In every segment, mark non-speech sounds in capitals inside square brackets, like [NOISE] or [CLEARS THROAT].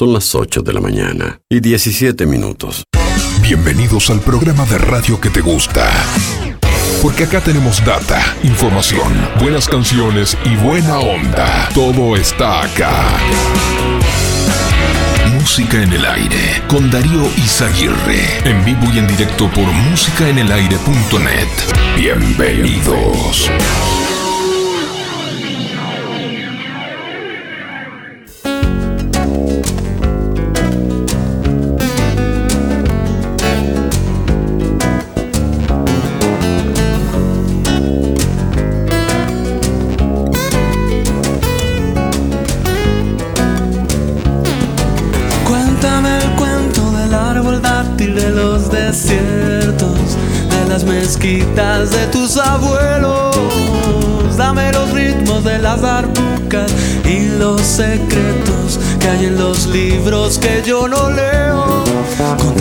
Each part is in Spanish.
Son las 8 de la mañana y 17 minutos. Bienvenidos al programa de radio que te gusta. Porque acá tenemos data, información, buenas canciones y buena onda. Todo está acá. Música en el aire con Darío Izaguirre. En vivo y en directo por musicaenelaire.net. Bienvenidos. Cuéntame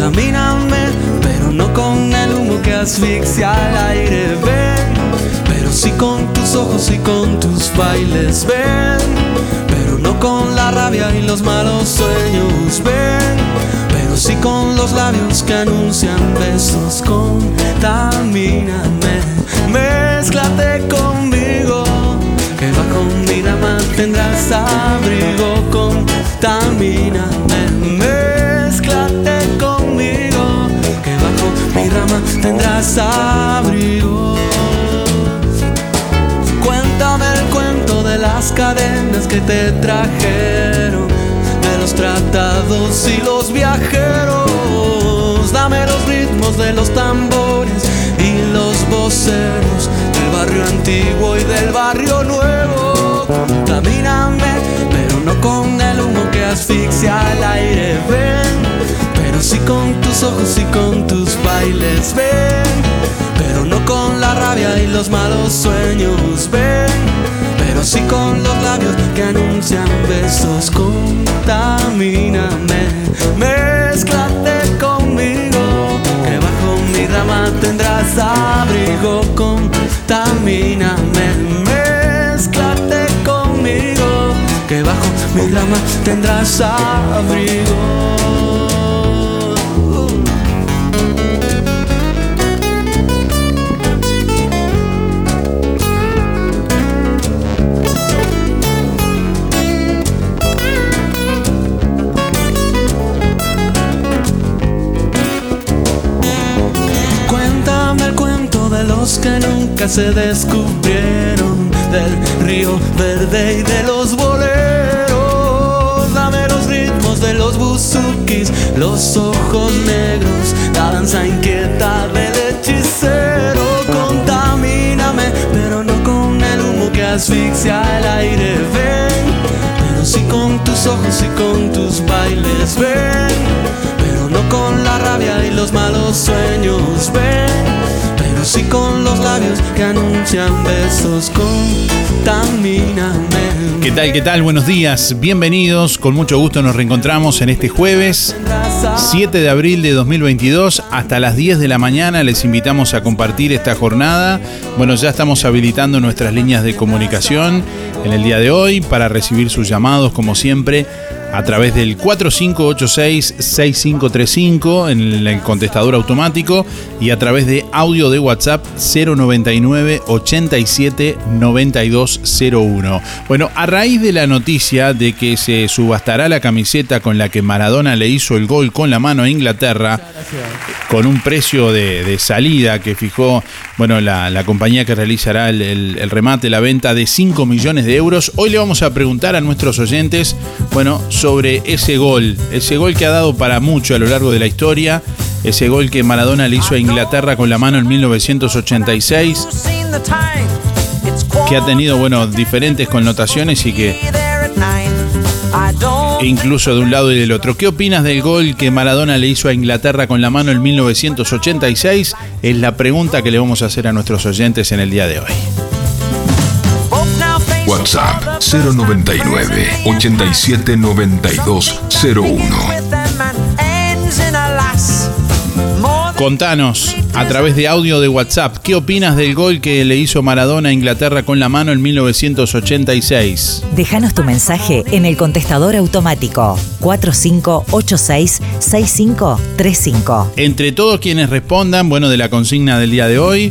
Contamíname, pero no con el humo que asfixia al aire. Ven, pero sí con tus ojos y con tus bailes. Ven, pero no con la rabia y los malos sueños. Ven, pero sí con los labios que anuncian besos. Contamíname, mézclate conmigo, que bajo mi rama tendrás abrigo. Contamíname, tendrás abrigo. Cuéntame el cuento de las cadenas que te trajeron, de los tratados y los viajeros. Dame los ritmos de los tambores y los voceros del barrio antiguo y del barrio nuevo. Contamíname, pero no con el humo que asfixia al aire. Ven, sí con tus ojos y con tus bailes. Ven, pero no con la rabia y los malos sueños. Ven, pero sí con los labios que anuncian besos. Contamíname, mézclate conmigo, que bajo mi rama tendrás abrigo. Contamíname, mézclate conmigo, que bajo mi rama tendrás abrigo. Que nunca se descubrieron, del río verde y de los boleros. Dame los ritmos de los buzukis, los ojos negros, la danza inquieta del hechicero. Contamíname, pero no con el humo que asfixia el aire. Ven, pero sí con tus ojos y con tus bailes. Ven, pero no con la rabia y los malos sueños. Ven, sí con los labios que anuncian besos. Contamíname. ¿Qué tal? ¿Qué tal? Buenos días, bienvenidos. Con mucho gusto nos reencontramos en este jueves 7 de abril de 2022. Hasta las 10 de la mañana les invitamos a compartir esta jornada. Bueno, ya estamos habilitando nuestras líneas de comunicación en el día de hoy para recibir sus llamados, como siempre, a través del 4586-6535 en el contestador automático y a través de audio de WhatsApp 099 87 9201. Bueno, a raíz de la noticia de que se subastará la camiseta con la que Maradona le hizo el gol con la mano a Inglaterra, con un precio de, de salida que fijó bueno, la, la compañía que realizará el, el- el remate, la venta de 5 millones de euros. Hoy le vamos a preguntar a nuestros oyentes, bueno, sobre ese gol, ese gol que ha dado para mucho a lo largo de la historia, ese gol que Maradona le hizo a Inglaterra con la mano en 1986, que ha tenido, bueno, diferentes connotaciones y que incluso de un lado y del otro. ¿Qué opinas del gol que Maradona le hizo a Inglaterra con la mano en 1986? Es la pregunta que le vamos a hacer a nuestros oyentes en el día de hoy. WhatsApp 099 87 92 01. Contanos a través de audio de WhatsApp, ¿qué opinas del gol que le hizo Maradona a Inglaterra con la mano en 1986? Déjanos tu mensaje en el contestador automático 4586-6535. Entre todos quienes respondan, bueno, de la consigna del día de hoy,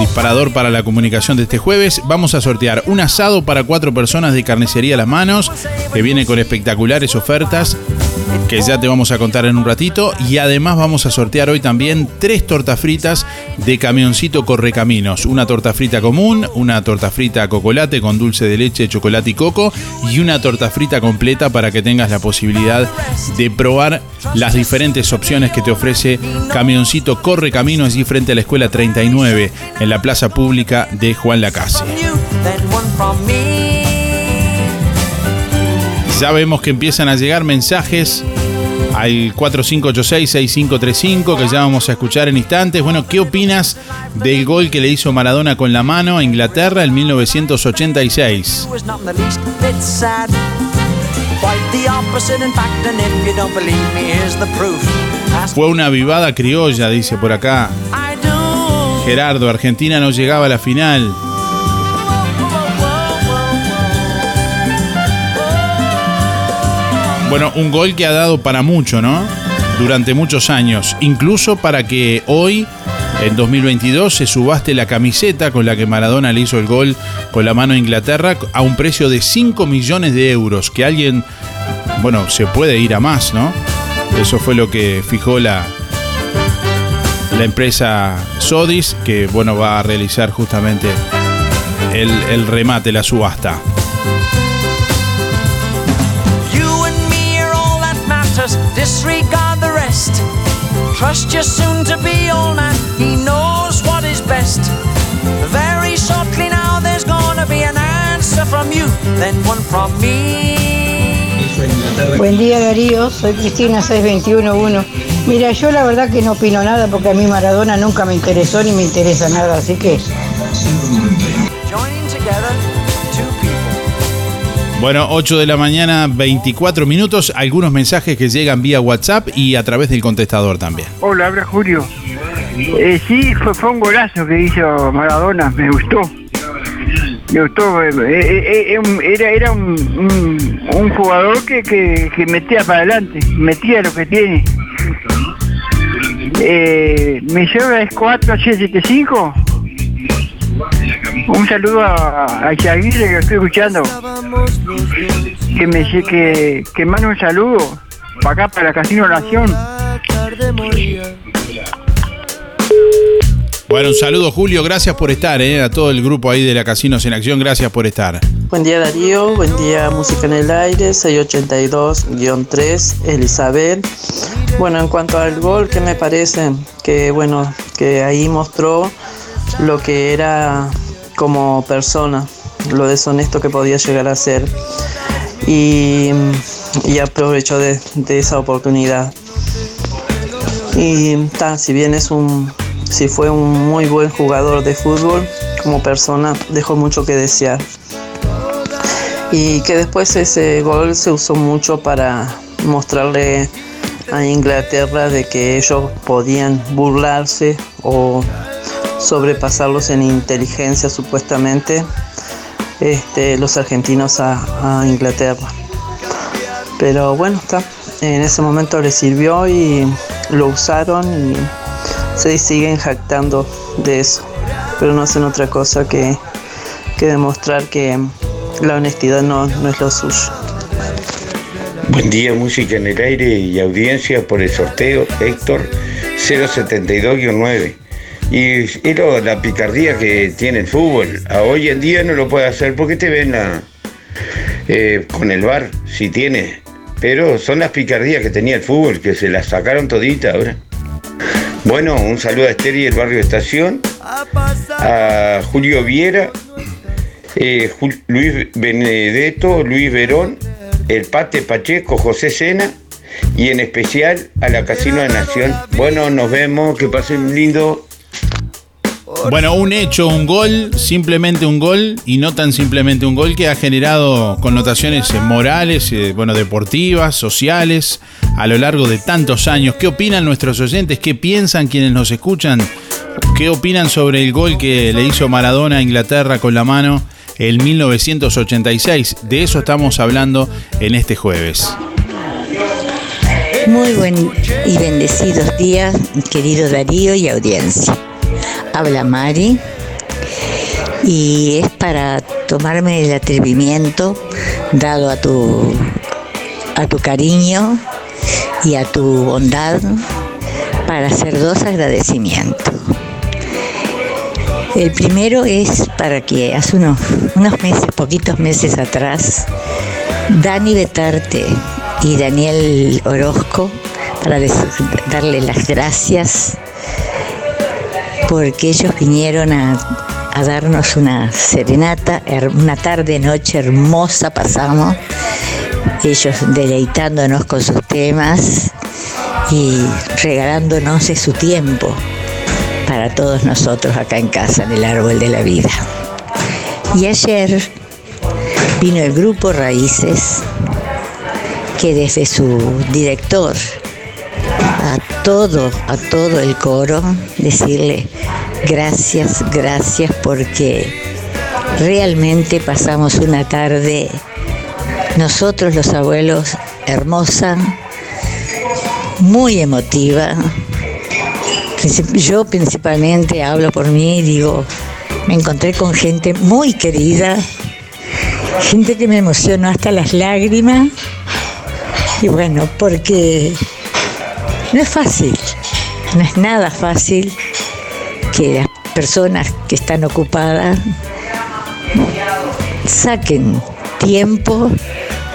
disparador para la comunicación de este jueves, vamos a sortear un asado para cuatro personas de carnicería a las manos, que viene con espectaculares ofertas que ya te vamos a contar en un ratito. Y además vamos a sortear hoy también tres tortas fritas de camioncito Correcaminos. Una torta frita común, una torta frita cocolate con dulce de leche, chocolate y coco. Y una torta frita completa para que tengas la posibilidad de probar las diferentes opciones que te ofrece Camioncito Correcaminos allí frente a la Escuela 39 en la Plaza Pública de Juan Lacase. Ya vemos que empiezan a llegar mensajes al 4586-6535 que ya vamos a escuchar en instantes. Bueno, ¿qué opinas del gol que le hizo Maradona con la mano a Inglaterra en 1986? Fue una vivada criolla, dice por acá. Gerardo, Argentina no llegaba a la final. Bueno, un gol que ha dado para mucho, ¿no? Durante muchos años. Incluso para que hoy, en 2022, se subaste la camiseta con la que Maradona le hizo el gol con la mano a Inglaterra a un precio de 5 millones de euros. Que alguien, bueno, se puede ir a más, ¿no? Eso fue lo que fijó la, la empresa Sodis, que, bueno, va a realizar justamente el, el remate, la subasta. Disregard the rest. Trust your soon to be old man, he knows what is best. Very shortly now there's gonna be an answer from you, then one from me. Buen día Darío, soy Cristina 6211. Mira, yo la verdad que no opino nada porque a mí Maradona nunca me interesó ni me interesa nada, así que Bueno, 8 de la mañana, 24 minutos. Algunos mensajes que llegan vía WhatsApp y a través del contestador también. Hola, habla Julio. Eh, sí, fue, un golazo que hizo Maradona, me gustó. Me gustó. Eh, eh, era era un, un, jugador que, que, metía para adelante, metía lo que tiene. Eh, mi cédula es 4775 un saludo a, a que estoy escuchando. Que me que, que manda un saludo para acá, para Casino Nación. Bueno, un saludo Julio, gracias por estar, eh, a todo el grupo ahí de la Casinos en Acción, gracias por estar. Buen día Darío, buen día Música en el Aire, 682-3, Elizabeth. Bueno, en cuanto al gol, ¿qué me parece? Que bueno, que ahí mostró lo que era como persona, lo deshonesto que podía llegar a ser. Y, y aprovechó de, esa oportunidad. Y tan, si bien es un, si fue un muy buen jugador de fútbol, como persona dejó mucho que desear. Y que después ese gol se usó mucho para mostrarle a Inglaterra de que ellos podían burlarse o sobrepasarlos en inteligencia supuestamente este, los argentinos a, Inglaterra. Pero bueno, está. En ese momento les sirvió y lo usaron y se siguen jactando de eso. Pero no hacen otra cosa que, que demostrar que la honestidad no, no es lo suyo. Buen día, música en el aire y audiencia por el sorteo Héctor 072-9. Y es la picardía que tiene el fútbol. Hoy en día no lo puede hacer porque te ven eh, con el bar, si tiene. Pero son las picardías que tenía el fútbol, que se las sacaron todita ahora. Bueno, un saludo a Esther y el barrio Estación, a Julio Viera, eh, Luis Benedetto, Luis Verón, el Pate Pacheco, José Sena y en especial a la Casino de Nación. Bueno, nos vemos, que pasen lindo. Bueno, un hecho, un gol, simplemente un gol y no tan simplemente un gol que ha generado connotaciones eh, morales, eh, bueno, deportivas, sociales, a lo largo de tantos años. ¿Qué opinan nuestros oyentes? ¿Qué piensan quienes nos escuchan? ¿Qué opinan sobre el gol que le hizo Maradona a Inglaterra con la mano en 1986? De eso estamos hablando en este jueves. Muy buen y bendecidos días, querido Darío y audiencia. Habla Mari y es para tomarme el atrevimiento dado a tu a tu cariño y a tu bondad para hacer dos agradecimientos. El primero es para que hace unos, unos meses, poquitos meses atrás, Dani Betarte y Daniel Orozco, para darle las gracias porque ellos vinieron a, darnos una serenata, una tarde, noche hermosa pasamos, ellos deleitándonos con sus temas y regalándonos su tiempo para todos nosotros acá en casa, en el árbol de la vida. Y ayer vino el grupo Raíces, que desde su director, a todo, a todo el coro, decirle gracias, gracias porque realmente pasamos una tarde, nosotros los abuelos, hermosa, muy emotiva. Yo principalmente hablo por mí, digo, me encontré con gente muy querida, gente que me emocionó hasta las lágrimas. Y bueno, porque no es fácil, no es nada fácil que las personas que están ocupadas saquen tiempo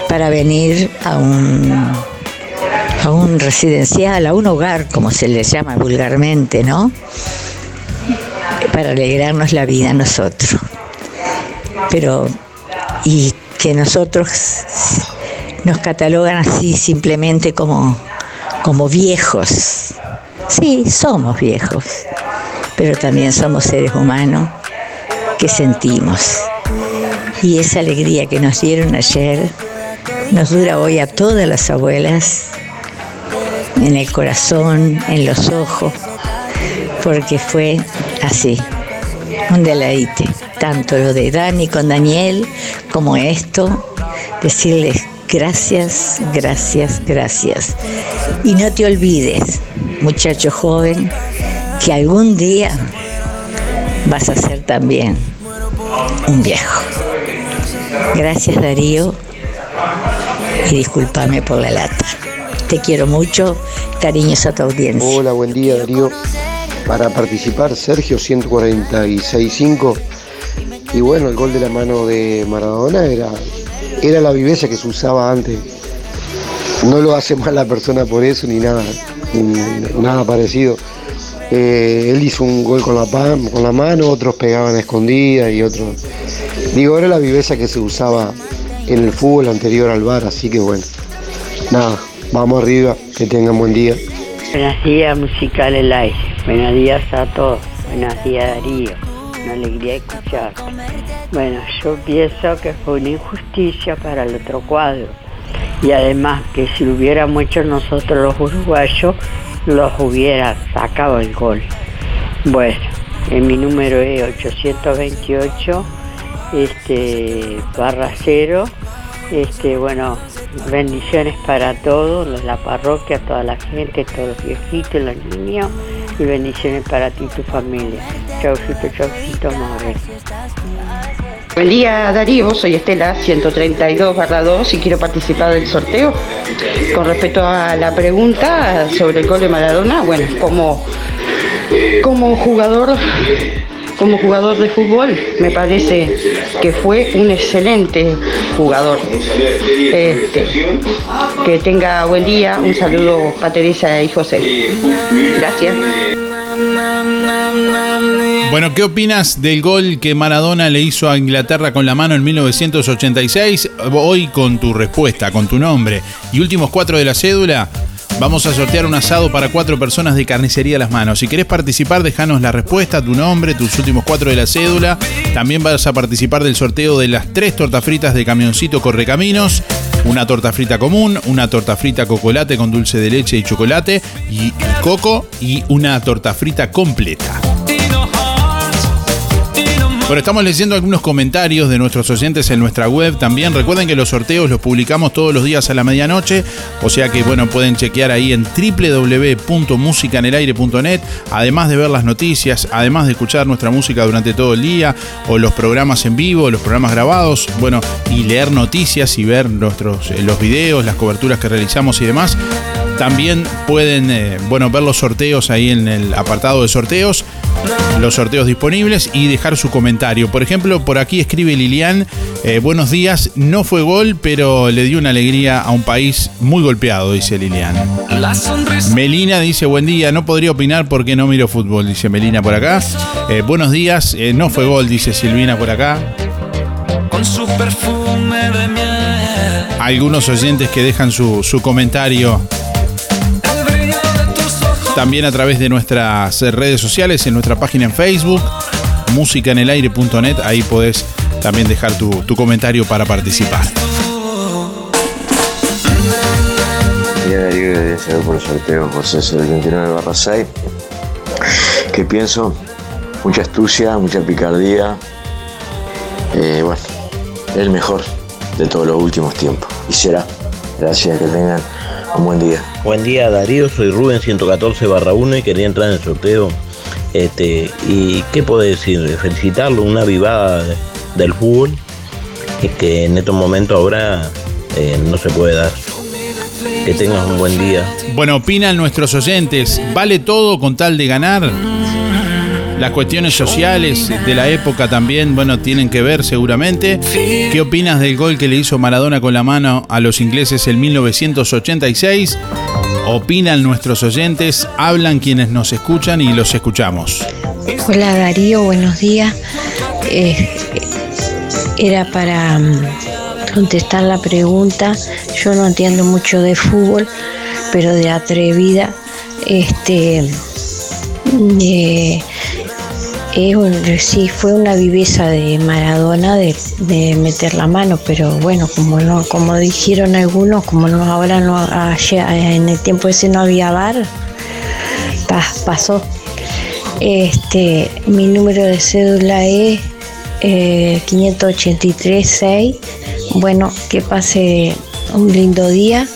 para venir a un, a un residencial, a un hogar, como se le llama vulgarmente, ¿no? Para alegrarnos la vida a nosotros. Pero, y que nosotros nos catalogan así simplemente como como viejos. Sí, somos viejos, pero también somos seres humanos que sentimos. Y esa alegría que nos dieron ayer nos dura hoy a todas las abuelas, en el corazón, en los ojos, porque fue así, un deleite, tanto lo de Dani con Daniel como esto, decirles gracias, gracias, gracias. Y no te olvides, muchacho joven, que algún día vas a ser también un viejo. Gracias Darío y discúlpame por la lata. Te quiero mucho, cariños a tu audiencia. Hola, buen día Darío. Para participar, Sergio 146.5. Y bueno, el gol de la mano de Maradona era, era la viveza que se usaba antes no lo hace mal la persona por eso ni nada, nada parecido. Eh, él hizo un gol con la, con la mano, otros pegaban escondidas y otros. Digo, era la viveza que se usaba en el fútbol anterior al bar, así que bueno. Nada, vamos arriba, que tengan buen día. Buenos días, musical el. Buenos días a todos. Buenos días, Darío. Una alegría escucharte. Bueno, yo pienso que fue una injusticia para el otro cuadro y además que si lo hubiéramos hecho nosotros los uruguayos, los hubiera sacado el gol. Bueno, en mi número es 828, este, barra cero. Este, bueno, bendiciones para todos, la parroquia, toda la gente, todos los viejitos, los niños, y bendiciones para ti y tu familia. Chaucito, chaucito, madre. Buen día Darío, soy Estela 132 2 y quiero participar del sorteo. Con respecto a la pregunta sobre el gol de Maradona, bueno, como, como jugador como jugador de fútbol me parece que fue un excelente jugador. Este, que tenga buen día, un saludo para Teresa y José. Gracias. Bueno, ¿qué opinas del gol que Maradona le hizo a Inglaterra con la mano en 1986? Hoy con tu respuesta, con tu nombre y últimos cuatro de la cédula. Vamos a sortear un asado para cuatro personas de carnicería Las Manos. Si querés participar, déjanos la respuesta, tu nombre, tus últimos cuatro de la cédula. También vas a participar del sorteo de las tres tortas fritas de camioncito Correcaminos. Una torta frita común, una torta frita cocolate con dulce de leche y chocolate y coco y una torta frita completa. Bueno, estamos leyendo algunos comentarios de nuestros oyentes en nuestra web también. Recuerden que los sorteos los publicamos todos los días a la medianoche, o sea que bueno, pueden chequear ahí en www.musicanelaire.net, además de ver las noticias, además de escuchar nuestra música durante todo el día, o los programas en vivo, los programas grabados, bueno, y leer noticias y ver nuestros, eh, los videos, las coberturas que realizamos y demás. También pueden eh, bueno, ver los sorteos ahí en el apartado de sorteos, los sorteos disponibles y dejar su comentario. Por ejemplo, por aquí escribe Lilian, eh, buenos días, no fue gol, pero le dio una alegría a un país muy golpeado, dice Lilian. Melina dice, buen día, no podría opinar porque no miro fútbol, dice Melina por acá. Eh, buenos días, no fue gol, dice Silvina por acá. Con su perfume de miel. Algunos oyentes que dejan su, su comentario también a través de nuestras redes sociales, en nuestra página en Facebook, musicanelaire.net, ahí podés también dejar tu, comentario para participar. Ya Darío saber por el sorteo José 29 barra 6. ¿Qué pienso? Mucha astucia, mucha picardía. Eh, bueno, el mejor de todos los últimos tiempos. Y será. Gracias, que tengan un buen día. Buen día Darío, soy Rubén 114 barra 1 y quería entrar en el sorteo. Este, ¿Y qué puedo decir? Felicitarlo, una vivada del fútbol que en estos momentos ahora eh, no se puede dar. Que tengas un buen día. Bueno, opinan nuestros oyentes, ¿vale todo con tal de ganar? Las cuestiones sociales de la época también, bueno, tienen que ver seguramente. ¿Qué opinas del gol que le hizo Maradona con la mano a los ingleses en 1986? Opinan nuestros oyentes, hablan quienes nos escuchan y los escuchamos. Hola Darío, buenos días. Eh, era para mm, contestar la pregunta. Yo no entiendo mucho de fútbol, pero de atrevida, este, eh, sí, fue una viveza de Maradona de, meter la mano, pero bueno, como no, como dijeron algunos, como no ahora no en el tiempo ese no había bar, pasó. Este, mi número de cédula es eh, 583-6. Bueno, que pase un lindo día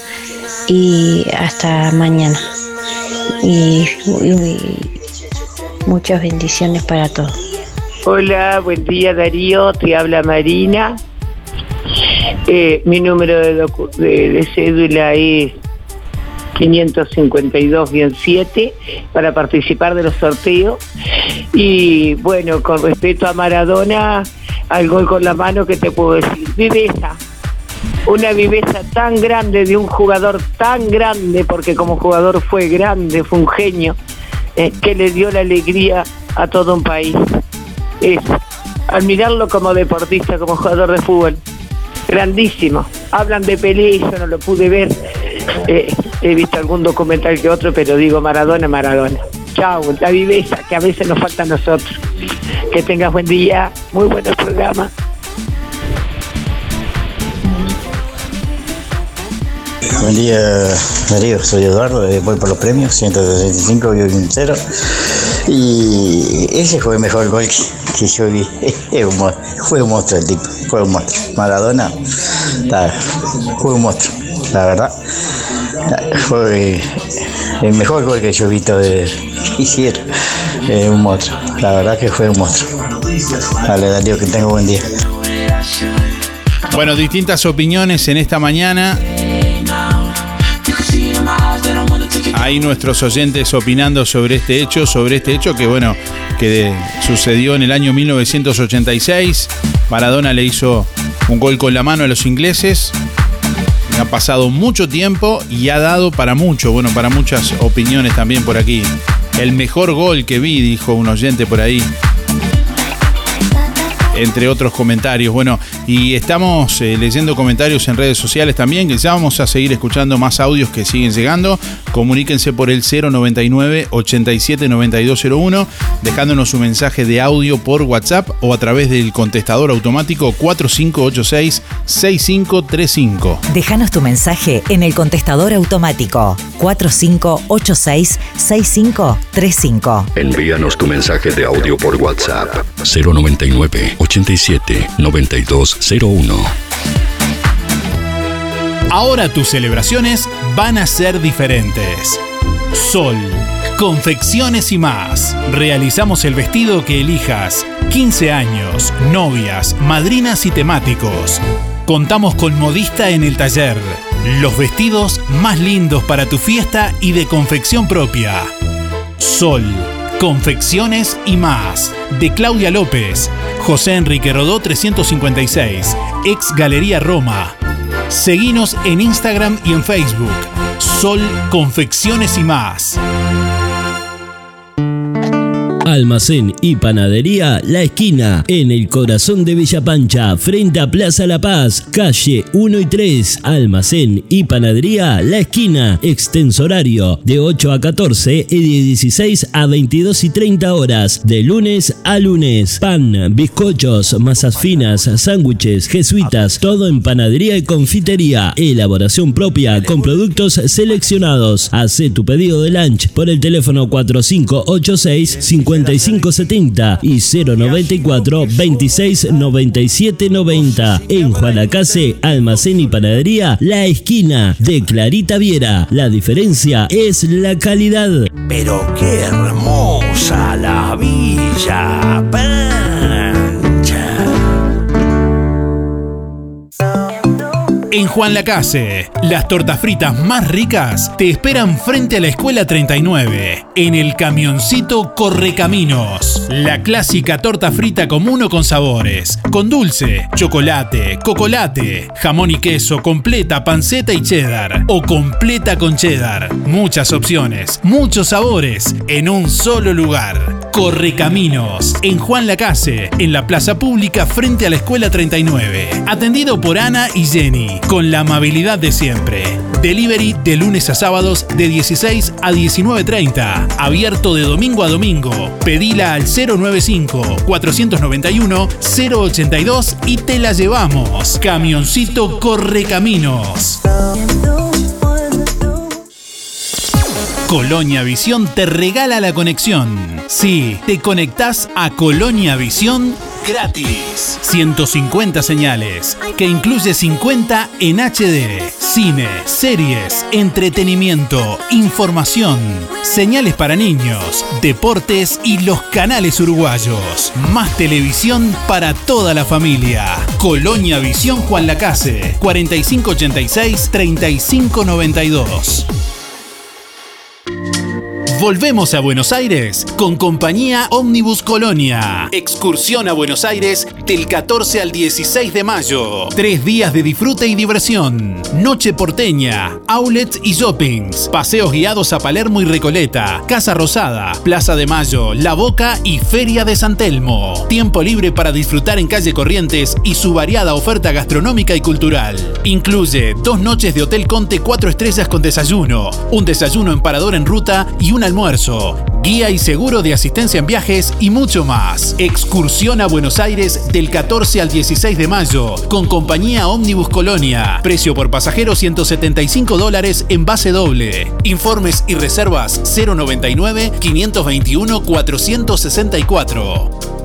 y hasta mañana. y Muchas bendiciones para todos. Hola, buen día Darío, te habla Marina. Eh, mi número de, cédula es 552-7 para participar de los sorteos. Y bueno, con respecto a Maradona, al gol con la mano, que te puedo decir? Viveza. Una viveza tan grande de un jugador tan grande, porque como jugador fue grande, fue un genio eh, que le dio la alegría a todo un país. Es admirarlo como deportista, como jugador de fútbol. Grandísimo. Hablan de Pelé, yo no lo pude ver. Eh, he visto algún documental que otro, pero digo Maradona, Maradona. Chao, la viveza que a veces nos falta a nosotros. Que tengas buen día, muy buen programa. Buen día, Darío. Soy Eduardo, eh, voy por los premios, 165 y 0. Y ese fue el mejor gol que, yo vi. [LAUGHS] fue un monstruo el tipo, fue un monstruo. Maradona, fue un monstruo, la verdad. Fue el mejor gol que yo he visto de hicieron. un monstruo, la verdad que fue un monstruo. Dale, Darío, que tenga buen día. Bueno, distintas opiniones en esta mañana. Hay nuestros oyentes opinando sobre este hecho, sobre este hecho que bueno, que sucedió en el año 1986. Maradona le hizo un gol con la mano a los ingleses. Ha pasado mucho tiempo y ha dado para mucho, bueno, para muchas opiniones también por aquí. El mejor gol que vi, dijo un oyente por ahí. Entre otros comentarios. Bueno, y estamos eh, leyendo comentarios en redes sociales también, que ya vamos a seguir escuchando más audios que siguen llegando. Comuníquense por el 099 879201, dejándonos su mensaje de audio por WhatsApp o a través del contestador automático 4586 6535. Déjanos tu mensaje en el contestador automático 4586 6535. Envíanos tu mensaje de audio por WhatsApp 099 87 9201. Ahora tus celebraciones van a ser diferentes. Sol, confecciones y más. Realizamos el vestido que elijas. 15 años, novias, madrinas y temáticos. Contamos con modista en el taller. Los vestidos más lindos para tu fiesta y de confección propia. Sol, confecciones y más. De Claudia López, José Enrique Rodó 356, ex Galería Roma. Seguinos en Instagram y en Facebook. Sol Confecciones y más. Almacén y Panadería La Esquina, en el corazón de Villa Pancha, frente a Plaza La Paz, calle 1 y 3. Almacén y Panadería La Esquina, extenso horario de 8 a 14 y de 16 a 22 y 30 horas, de lunes a lunes. Pan, bizcochos, masas finas, sándwiches, jesuitas, todo en panadería y confitería. Elaboración propia con productos seleccionados. Hace tu pedido de lunch por el teléfono 4586 5570 y 094 26 97 90. En Juanacase, Almacén y Panadería, La Esquina de Clarita Viera. La diferencia es la calidad. Pero qué hermosa la Villa En Juan Lacase, las tortas fritas más ricas te esperan frente a la Escuela 39, en el camioncito Correcaminos. La clásica torta frita común o con sabores, con dulce, chocolate, cocolate, jamón y queso, completa, panceta y cheddar, o completa con cheddar. Muchas opciones, muchos sabores, en un solo lugar. Correcaminos, en Juan Lacase, en la plaza pública frente a la Escuela 39. Atendido por Ana y Jenny, con la amabilidad de siempre. Delivery de lunes a sábados de 16 a 19.30. Abierto de domingo a domingo. Pedila al 095-491-082 y te la llevamos. Camioncito Correcaminos. Colonia Visión te regala la conexión. Sí, te conectás a Colonia Visión gratis. 150 señales, que incluye 50 en HD. Cine, series, entretenimiento, información, señales para niños, deportes y los canales uruguayos. Más televisión para toda la familia. Colonia Visión Juan Lacase, 4586-3592. Volvemos a Buenos Aires con compañía Omnibus Colonia. Excursión a Buenos Aires del 14 al 16 de mayo. Tres días de disfrute y diversión. Noche porteña, outlets y shoppings. Paseos guiados a Palermo y Recoleta. Casa Rosada, Plaza de Mayo, La Boca y Feria de San Telmo. Tiempo libre para disfrutar en calle Corrientes y su variada oferta gastronómica y cultural. Incluye dos noches de Hotel Conte 4 estrellas con desayuno, un desayuno en parador en ruta y un almuerzo, guía y seguro de asistencia en viajes y mucho más. Excursión a Buenos Aires del 14 al 16 de mayo con compañía Omnibus Colonia. Precio por pasajero 175 dólares en base doble. Informes y reservas 099 521 464.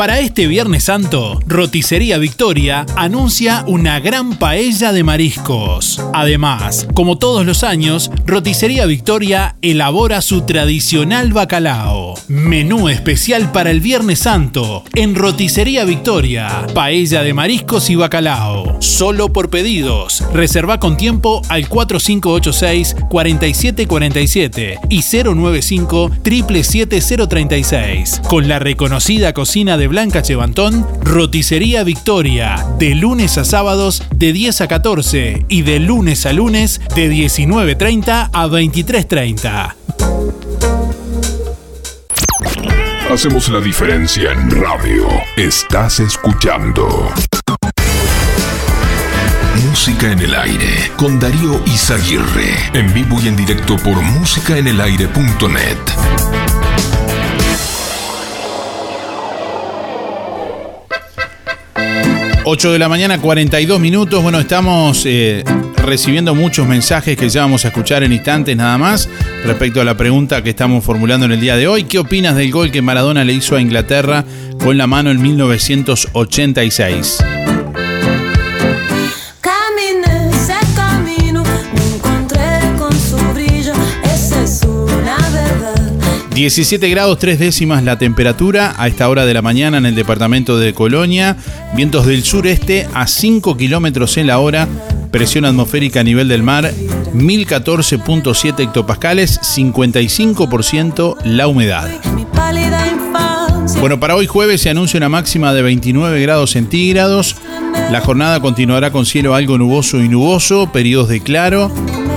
Para este Viernes Santo, Roticería Victoria anuncia una gran paella de mariscos. Además, como todos los años, Roticería Victoria elabora su tradicional bacalao. Menú especial para el Viernes Santo en Roticería Victoria. Paella de mariscos y bacalao. Solo por pedidos. Reserva con tiempo al 4586-4747 y 095 77036. Con la reconocida cocina de Blanca Chevantón, Roticería Victoria, de lunes a sábados de 10 a 14 y de lunes a lunes de 19.30 a 23.30. hacemos la diferencia en radio. Estás escuchando. Música en el aire con Darío Izaguirre. En vivo y en directo por músicaenelaire.net. 8 de la mañana, 42 minutos. Bueno, estamos eh, recibiendo muchos mensajes que ya vamos a escuchar en instantes nada más respecto a la pregunta que estamos formulando en el día de hoy. ¿Qué opinas del gol que Maradona le hizo a Inglaterra con la mano en 1986? 17 grados 3 décimas la temperatura a esta hora de la mañana en el departamento de Colonia. Vientos del sureste a 5 kilómetros en la hora. Presión atmosférica a nivel del mar 1014.7 hectopascales, 55% la humedad. Bueno, para hoy jueves se anuncia una máxima de 29 grados centígrados. La jornada continuará con cielo algo nuboso y nuboso, periodos de claro.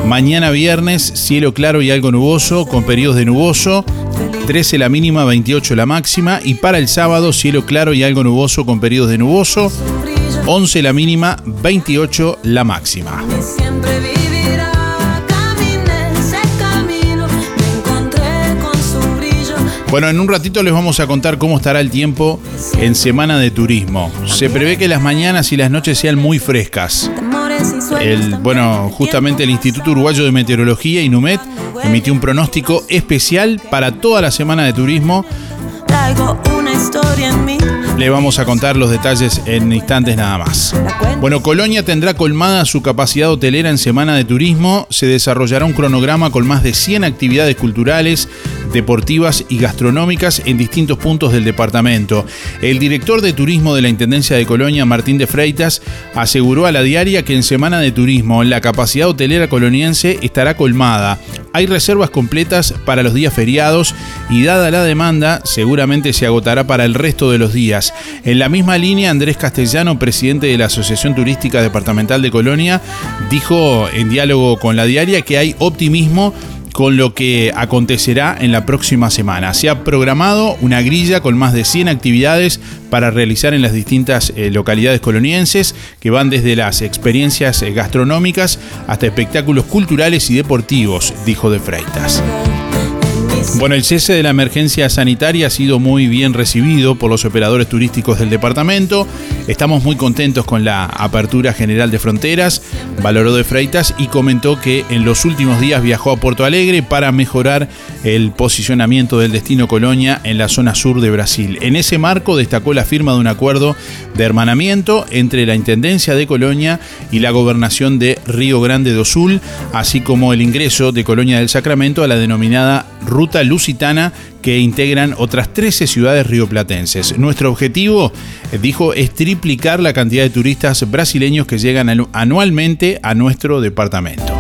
Mañana viernes, cielo claro y algo nuboso, con periodos de nuboso. 13 la mínima, 28 la máxima. Y para el sábado, cielo claro y algo nuboso, con periodos de nuboso. 11 la mínima, 28 la máxima. Bueno, en un ratito les vamos a contar cómo estará el tiempo en semana de turismo. Se prevé que las mañanas y las noches sean muy frescas. El, bueno, justamente el Instituto Uruguayo de Meteorología, INUMET, emitió un pronóstico especial para toda la semana de turismo. Traigo una historia en mí. Le vamos a contar los detalles en instantes nada más. Bueno, Colonia tendrá colmada su capacidad hotelera en Semana de Turismo. Se desarrollará un cronograma con más de 100 actividades culturales, deportivas y gastronómicas en distintos puntos del departamento. El director de turismo de la Intendencia de Colonia, Martín de Freitas, aseguró a la diaria que en Semana de Turismo la capacidad hotelera coloniense estará colmada. Hay reservas completas para los días feriados y dada la demanda, seguramente se agotará para el resto de los días. En la misma línea, Andrés Castellano, presidente de la Asociación Turística Departamental de Colonia, dijo en diálogo con la diaria que hay optimismo con lo que acontecerá en la próxima semana. Se ha programado una grilla con más de 100 actividades para realizar en las distintas eh, localidades colonienses, que van desde las experiencias eh, gastronómicas hasta espectáculos culturales y deportivos, dijo de Freitas. Bueno, el cese de la emergencia sanitaria ha sido muy bien recibido por los operadores turísticos del departamento. Estamos muy contentos con la apertura general de fronteras, valoró de Freitas y comentó que en los últimos días viajó a Porto Alegre para mejorar el posicionamiento del destino Colonia en la zona sur de Brasil. En ese marco destacó la firma de un acuerdo de hermanamiento entre la Intendencia de Colonia y la Gobernación de Río Grande do Sul, así como el ingreso de Colonia del Sacramento a la denominada Ruta Lusitana que integran otras 13 ciudades rioplatenses. Nuestro objetivo, eh, dijo, es triplicar la cantidad de turistas brasileños que llegan anu- anualmente a nuestro departamento.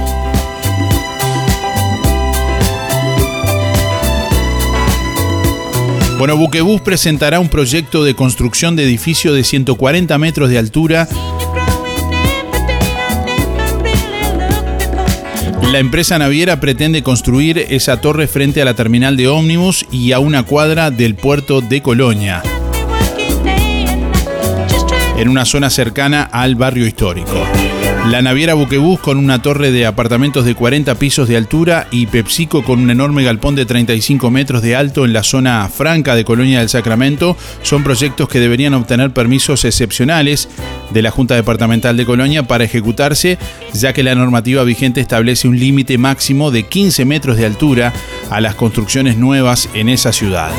Bueno, Buquebus presentará un proyecto de construcción de edificio de 140 metros de altura. La empresa naviera pretende construir esa torre frente a la terminal de ómnibus y a una cuadra del puerto de Colonia, en una zona cercana al barrio histórico. La naviera Buquebus con una torre de apartamentos de 40 pisos de altura y PepsiCo con un enorme galpón de 35 metros de alto en la zona franca de Colonia del Sacramento son proyectos que deberían obtener permisos excepcionales de la Junta Departamental de Colonia para ejecutarse, ya que la normativa vigente establece un límite máximo de 15 metros de altura a las construcciones nuevas en esa ciudad.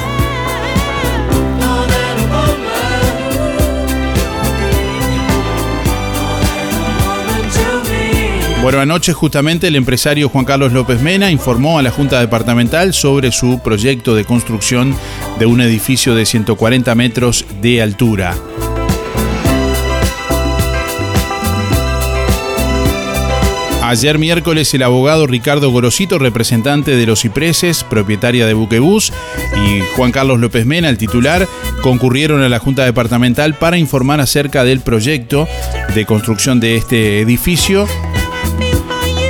Bueno, anoche justamente el empresario Juan Carlos López Mena informó a la Junta Departamental sobre su proyecto de construcción de un edificio de 140 metros de altura. Ayer miércoles el abogado Ricardo Gorosito, representante de los Cipreses, propietaria de Buquebús, y Juan Carlos López Mena, el titular, concurrieron a la Junta Departamental para informar acerca del proyecto de construcción de este edificio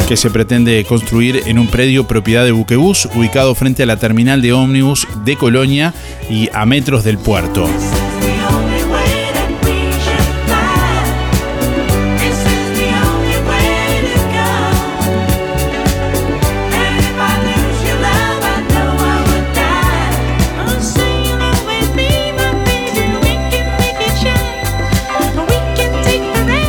que se pretende construir en un predio propiedad de Buquebus, ubicado frente a la terminal de ómnibus de Colonia y a metros del puerto.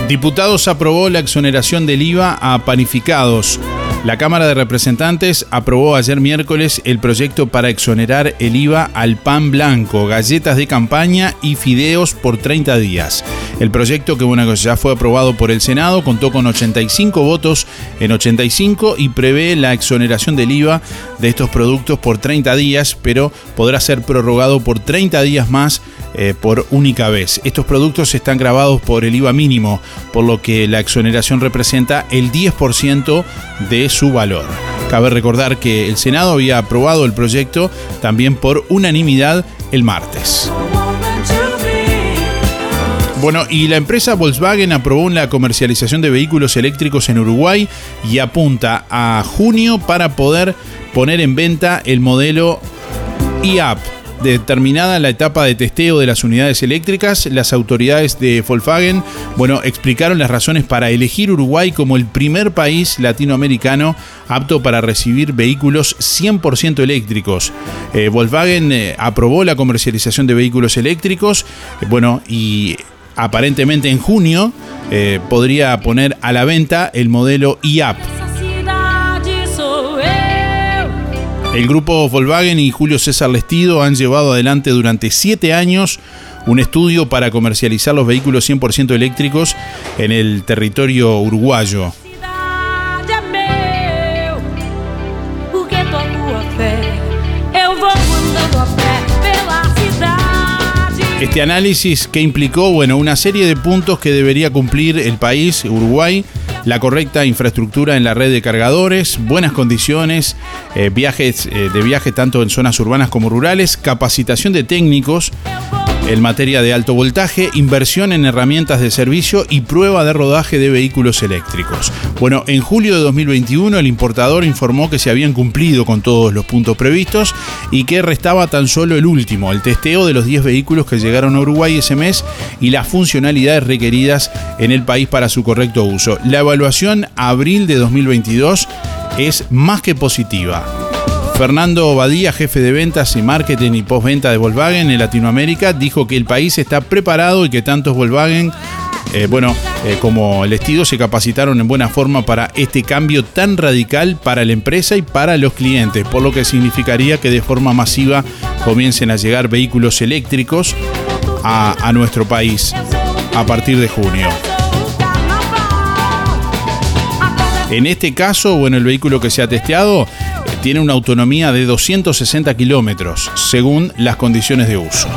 Diputados aprobó la exoneración del IVA a panificados. La Cámara de Representantes aprobó ayer miércoles el proyecto para exonerar el IVA al pan blanco, galletas de campaña y fideos por 30 días. El proyecto, que bueno, ya fue aprobado por el Senado, contó con 85 votos en 85 y prevé la exoneración del IVA de estos productos por 30 días, pero podrá ser prorrogado por 30 días más eh, por única vez. Estos productos están grabados por el IVA mínimo, por lo que la exoneración representa el 10% de su valor. Cabe recordar que el Senado había aprobado el proyecto también por unanimidad el martes. Bueno, y la empresa Volkswagen aprobó la comercialización de vehículos eléctricos en Uruguay y apunta a junio para poder poner en venta el modelo IAP Determinada la etapa de testeo de las unidades eléctricas, las autoridades de Volkswagen, bueno, explicaron las razones para elegir Uruguay como el primer país latinoamericano apto para recibir vehículos 100% eléctricos. Eh, Volkswagen eh, aprobó la comercialización de vehículos eléctricos, eh, bueno, y aparentemente en junio podría poner a la venta el modelo IAP. El grupo Volkswagen y Julio César Lestido han llevado adelante durante siete años un estudio para comercializar los vehículos 100% eléctricos en el territorio uruguayo. Este análisis que implicó, bueno, una serie de puntos que debería cumplir el país, Uruguay, la correcta infraestructura en la red de cargadores, buenas condiciones, eh, viajes eh, de viaje tanto en zonas urbanas como rurales, capacitación de técnicos en materia de alto voltaje, inversión en herramientas de servicio y prueba de rodaje de vehículos eléctricos. Bueno, en julio de 2021 el importador informó que se habían cumplido con todos los puntos previstos y que restaba tan solo el último, el testeo de los 10 vehículos que llegaron a Uruguay ese mes y las funcionalidades requeridas en el país para su correcto uso. La evaluación abril de 2022 es más que positiva. Fernando Badía, jefe de ventas y marketing y postventa de Volkswagen en Latinoamérica, dijo que el país está preparado y que tantos Volkswagen eh, bueno, eh, como el Estido se capacitaron en buena forma para este cambio tan radical para la empresa y para los clientes, por lo que significaría que de forma masiva comiencen a llegar vehículos eléctricos a, a nuestro país a partir de junio. En este caso, bueno, el vehículo que se ha testeado tiene una autonomía de 260 kilómetros, según las condiciones de uso.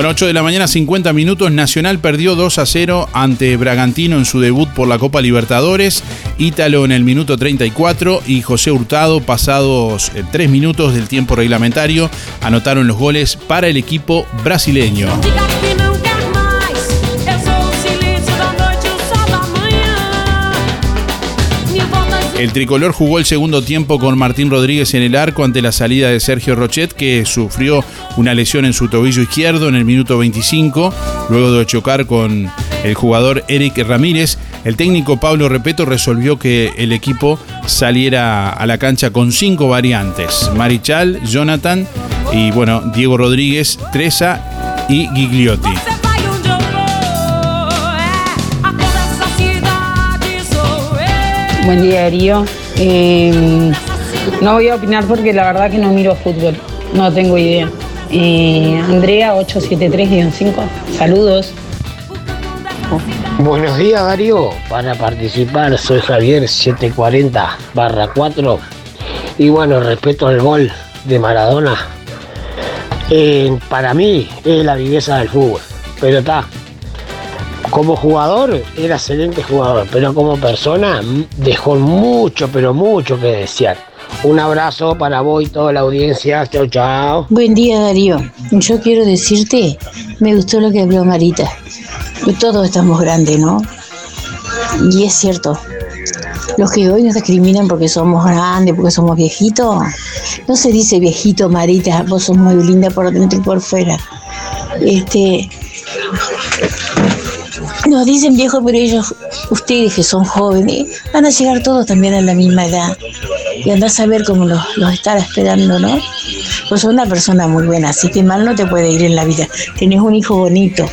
Bueno, 8 de la mañana, 50 minutos. Nacional perdió 2 a 0 ante Bragantino en su debut por la Copa Libertadores. Ítalo en el minuto 34 y José Hurtado, pasados 3 eh, minutos del tiempo reglamentario, anotaron los goles para el equipo brasileño. El tricolor jugó el segundo tiempo con Martín Rodríguez en el arco ante la salida de Sergio Rochet, que sufrió una lesión en su tobillo izquierdo en el minuto 25, luego de chocar con el jugador Eric Ramírez. El técnico Pablo Repeto resolvió que el equipo saliera a la cancha con cinco variantes: Marichal, Jonathan y bueno, Diego Rodríguez, Treza y Gigliotti. Buen día, Darío. Em, no voy a opinar porque la verdad que no miro fútbol. No tengo idea. Eh, Andrea, 873-5. Saludos. Buenos días, Darío. Para participar, soy Javier, 740-4. Y bueno, respeto al gol de Maradona. Eh, para mí es la viveza del fútbol. Pero está. Como jugador era excelente jugador, pero como persona dejó mucho, pero mucho que desear. Un abrazo para vos y toda la audiencia. Chao, chao. Buen día Darío. Yo quiero decirte, me gustó lo que habló Marita. Todos estamos grandes, ¿no? Y es cierto. Los que hoy nos discriminan porque somos grandes, porque somos viejitos, no se dice viejito, Marita, vos sos muy linda por dentro y por fuera. Este, nos dicen viejos, pero ellos, ustedes que son jóvenes, van a llegar todos también a la misma edad. Y andás a ver cómo los, los estará esperando, ¿no? Pues sos una persona muy buena, así que mal no te puede ir en la vida. Tenés un hijo bonito,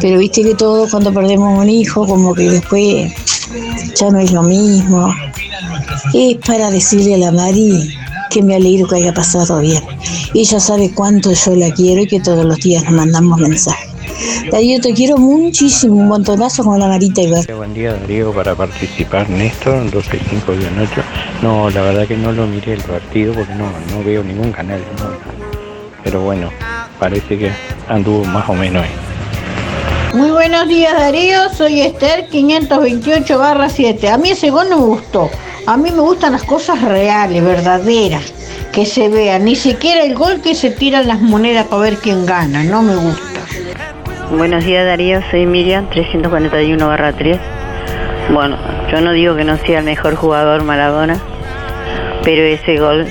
pero viste que todos cuando perdemos un hijo, como que después ya no es lo mismo. Es para decirle a la Mari que me alegro que haya pasado bien. Ella sabe cuánto yo la quiero y que todos los días nos mandamos mensajes. Darío, te quiero muchísimo, un montonazo con la Marita y ver. Buen día Darío para participar, Néstor, 265-8. No, la verdad que no lo miré el partido porque no, no veo ningún canal. no. Pero bueno, parece que anduvo más o menos ahí. Muy buenos días Darío, soy Esther 528 barra 7. A mí ese gol no me gustó. A mí me gustan las cosas reales, verdaderas, que se vean. Ni siquiera el gol que se tiran las monedas para ver quién gana, no me gusta. Buenos días Darío, soy Miriam 341 barra 3. Bueno, yo no digo que no sea el mejor jugador Maradona, pero ese gol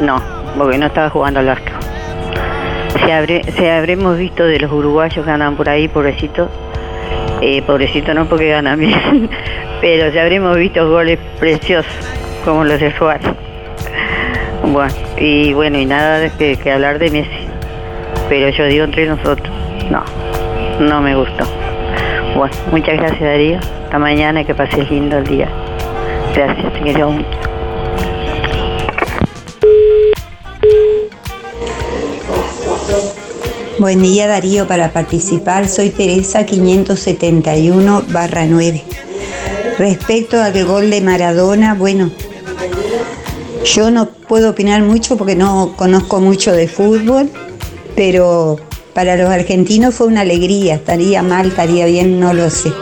no, porque no estaba jugando al arco. Se, habremos visto de los uruguayos que por ahí, pobrecito. Eh, pobrecito no porque ganan bien, [LAUGHS] pero ya habremos visto goles preciosos como los de Suárez. Bueno, y bueno, y nada que, que hablar de Messi. Pero yo digo entre nosotros, no, no me gustó. Bueno, muchas gracias Darío. Hasta mañana, que pases lindo el día. Gracias, te quiero mucho. Buen día Darío, para participar soy Teresa 571 barra 9. Respecto al gol de Maradona, bueno, yo no puedo opinar mucho porque no conozco mucho de fútbol, pero para los argentinos fue una alegría, estaría mal, estaría bien, no lo sé.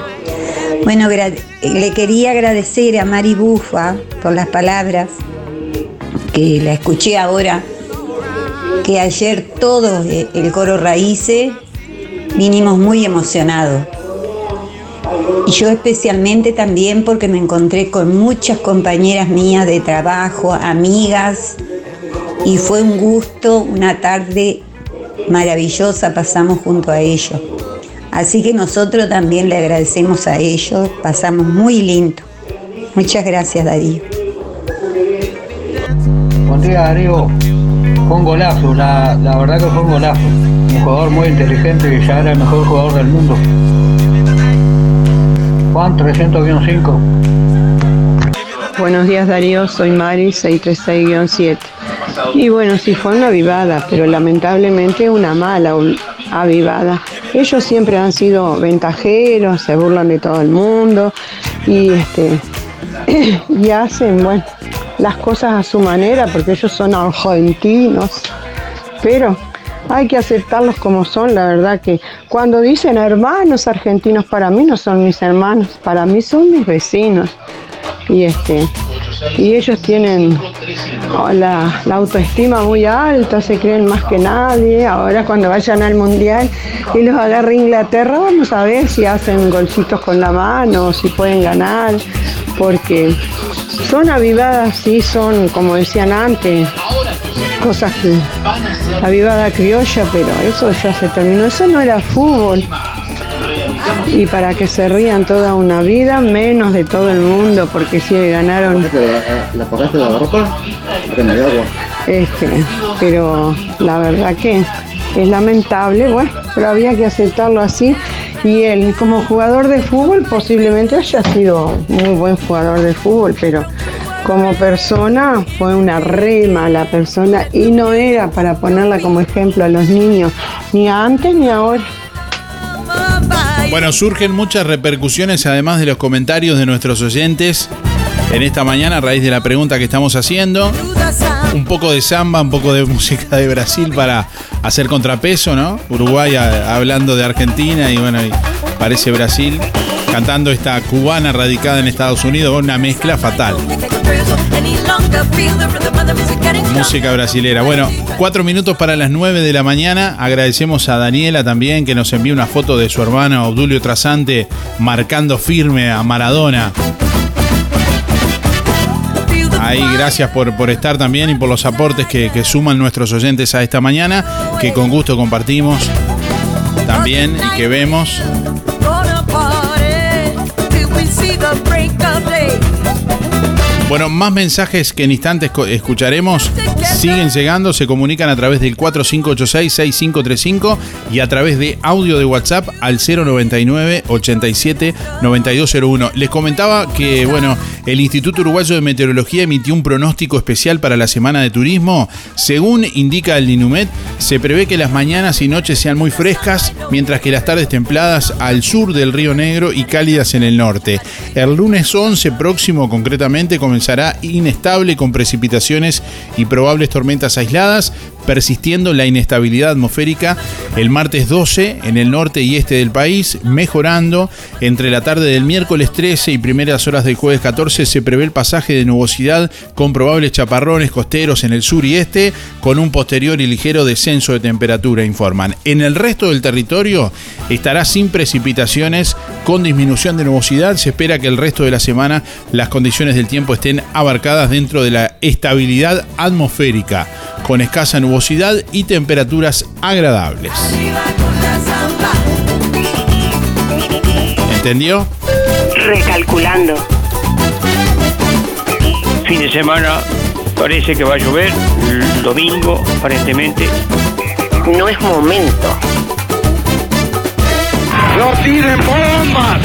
Bueno, le quería agradecer a Mari Bufa por las palabras que la escuché ahora que ayer todos eh, el coro Raíces vinimos muy emocionados. Y yo especialmente también porque me encontré con muchas compañeras mías de trabajo, amigas, y fue un gusto, una tarde maravillosa pasamos junto a ellos. Así que nosotros también le agradecemos a ellos, pasamos muy lindo. Muchas gracias Darío. Buen día Darío, fue un golazo, la, la verdad que fue un golazo. Un jugador muy inteligente que ya era el mejor jugador del mundo. Juan 300-5. Buenos días Darío, soy Mari 636-7. Y bueno, sí fue una avivada, pero lamentablemente una mala avivada. Ellos siempre han sido ventajeros, se burlan de todo el mundo y este [CLEARS THROAT] y hacen bueno las cosas a su manera porque ellos son argentinos. Pero hay que aceptarlos como son, la verdad que cuando dicen hermanos argentinos, para mí no son mis hermanos, para mí son mis vecinos. Y este y ellos tienen oh, la, autoestima muy alta, se creen más que nadie. Ahora cuando vayan al mundial y los agarre Inglaterra, vamos a ver si hacen golcitos con la mano, si pueden ganar, porque son avivadas, sí, son, como decían antes, cosas que avivada criolla, pero eso ya se terminó. Eso no era fútbol. Y para que se rían toda una vida, menos de todo el mundo, porque si ganaron. ¿La pagaste de la ropa? Que me dio agua. Este, pero la verdad que es lamentable, bueno, pero había que aceptarlo así. Y él, como jugador de fútbol, posiblemente haya sido muy buen jugador de fútbol, pero como persona fue una re mala persona y no era para ponerla como ejemplo a los niños, ni antes ni ahora. Bueno, surgen muchas repercusiones además de los comentarios de nuestros oyentes en esta mañana a raíz de la pregunta que estamos haciendo. Un poco de samba, un poco de [LAUGHS] música de Brasil para hacer contrapeso, ¿no? Uruguay hablando de Argentina y bueno, y Parece Brasil cantando esta cubana radicada en Estados Unidos, una mezcla fatal. Música brasilera. Bueno, cuatro minutos para las nueve de la mañana. Agradecemos a Daniela también que nos envió una foto de su hermano Obdulio Trasante marcando firme a Maradona. Ahí, gracias por, por estar también y por los aportes que, que suman nuestros oyentes a esta mañana, que con gusto compartimos también y que vemos. the break of day. Bueno, más mensajes que en instantes escucharemos siguen llegando, se comunican a través del 4586-6535 y a través de audio de WhatsApp al 099 87 9201. Les comentaba que, bueno, el Instituto Uruguayo de Meteorología emitió un pronóstico especial para la semana de turismo. Según indica el Ninumet, se prevé que las mañanas y noches sean muy frescas, mientras que las tardes templadas al sur del Río Negro y cálidas en el norte. El lunes 11 próximo, concretamente, comenzará inestable con precipitaciones y probables tormentas aisladas, persistiendo la inestabilidad atmosférica el martes 12 en el norte y este del país, mejorando entre la tarde del miércoles 13 y primeras horas del jueves 14 se prevé el pasaje de nubosidad con probables chaparrones costeros en el sur y este, con un posterior y ligero descenso de temperatura, informan. En el resto del territorio estará sin precipitaciones, con disminución de nubosidad. Se espera que el resto de la semana las condiciones del tiempo estén abarcadas dentro de la estabilidad atmosférica, con escasa nubosidad y temperaturas agradables. ¿Entendió? Recalculando. Fin de semana parece que va a llover. El domingo, aparentemente. No es momento. ¡No tiren bombas!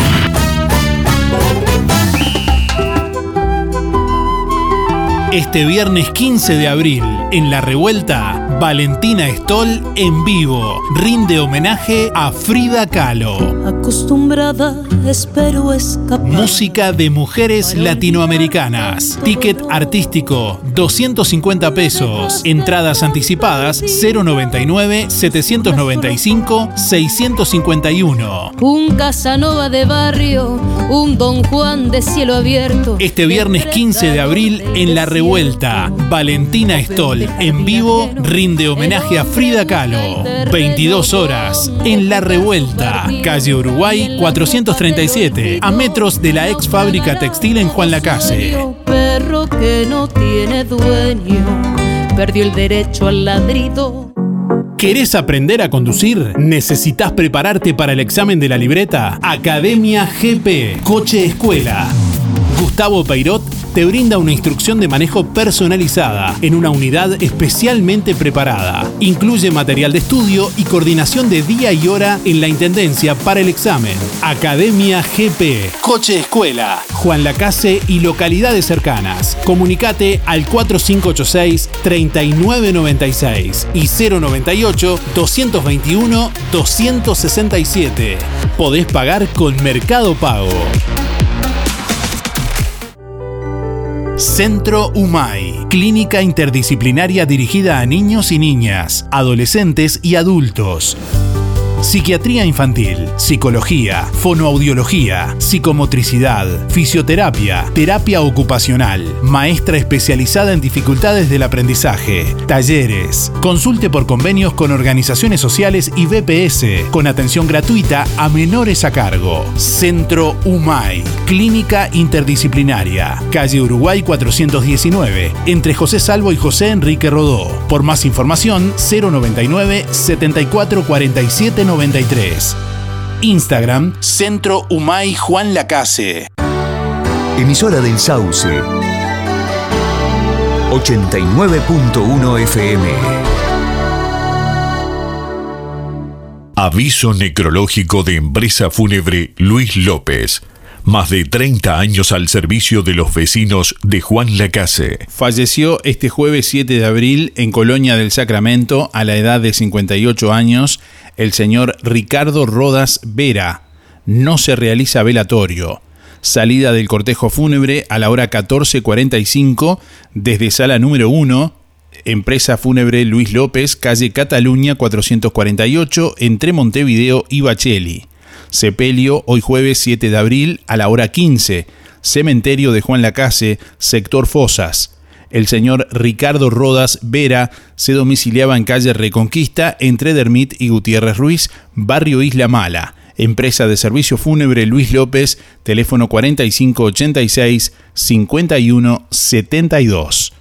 Este viernes 15 de abril, en La Revuelta, Valentina Stoll en vivo rinde homenaje a Frida Kahlo. Acostumbrada, espero escapar. Música de mujeres latinoamericanas. Ticket artístico 250 pesos. Entradas anticipadas 099 795 651. Un Casanova de barrio, un Don Juan de cielo abierto. Este viernes 15 de abril en La Revuelta, Valentina Stoll en vivo rinde homenaje a Frida Kahlo. 22 horas en La Revuelta, calle Uruguay 437, a metros de la ex fábrica textil en Juan Lacase. Perro que no tiene dueño, perdió el derecho al ladrido. ¿Querés aprender a conducir? ¿Necesitas prepararte para el examen de la libreta? Academia GP, Coche Escuela. Gustavo Peirot te brinda una instrucción de manejo personalizada en una unidad especialmente preparada. Incluye material de estudio y coordinación de día y hora en la Intendencia para el examen. Academia GP, Coche Escuela, Juan Lacase y localidades cercanas. Comunicate al 4586-3996 y 098-221-267. Podés pagar con Mercado Pago. Centro UMAI, clínica interdisciplinaria dirigida a niños y niñas, adolescentes y adultos. Psiquiatría infantil, psicología, fonoaudiología, psicomotricidad, fisioterapia, terapia ocupacional, maestra especializada en dificultades del aprendizaje, talleres. Consulte por convenios con organizaciones sociales y BPS, con atención gratuita a menores a cargo. Centro UMAI, clínica interdisciplinaria, calle Uruguay 419, entre José Salvo y José Enrique Rodó. Por más información, 099 7447 93. Instagram, Centro Humay Juan Lacase. Emisora del Sauce. 89.1 FM. Aviso necrológico de empresa fúnebre Luis López. Más de 30 años al servicio de los vecinos de Juan Lacase. Falleció este jueves 7 de abril en Colonia del Sacramento a la edad de 58 años el señor Ricardo Rodas Vera. No se realiza velatorio. Salida del cortejo fúnebre a la hora 14.45 desde sala número 1, empresa fúnebre Luis López, calle Cataluña 448, entre Montevideo y Bacheli. Sepelio, hoy jueves 7 de abril a la hora 15. Cementerio de Juan Lacase, sector Fosas. El señor Ricardo Rodas Vera se domiciliaba en calle Reconquista entre Dermit y Gutiérrez Ruiz, barrio Isla Mala. Empresa de Servicio Fúnebre Luis López, teléfono 4586-5172.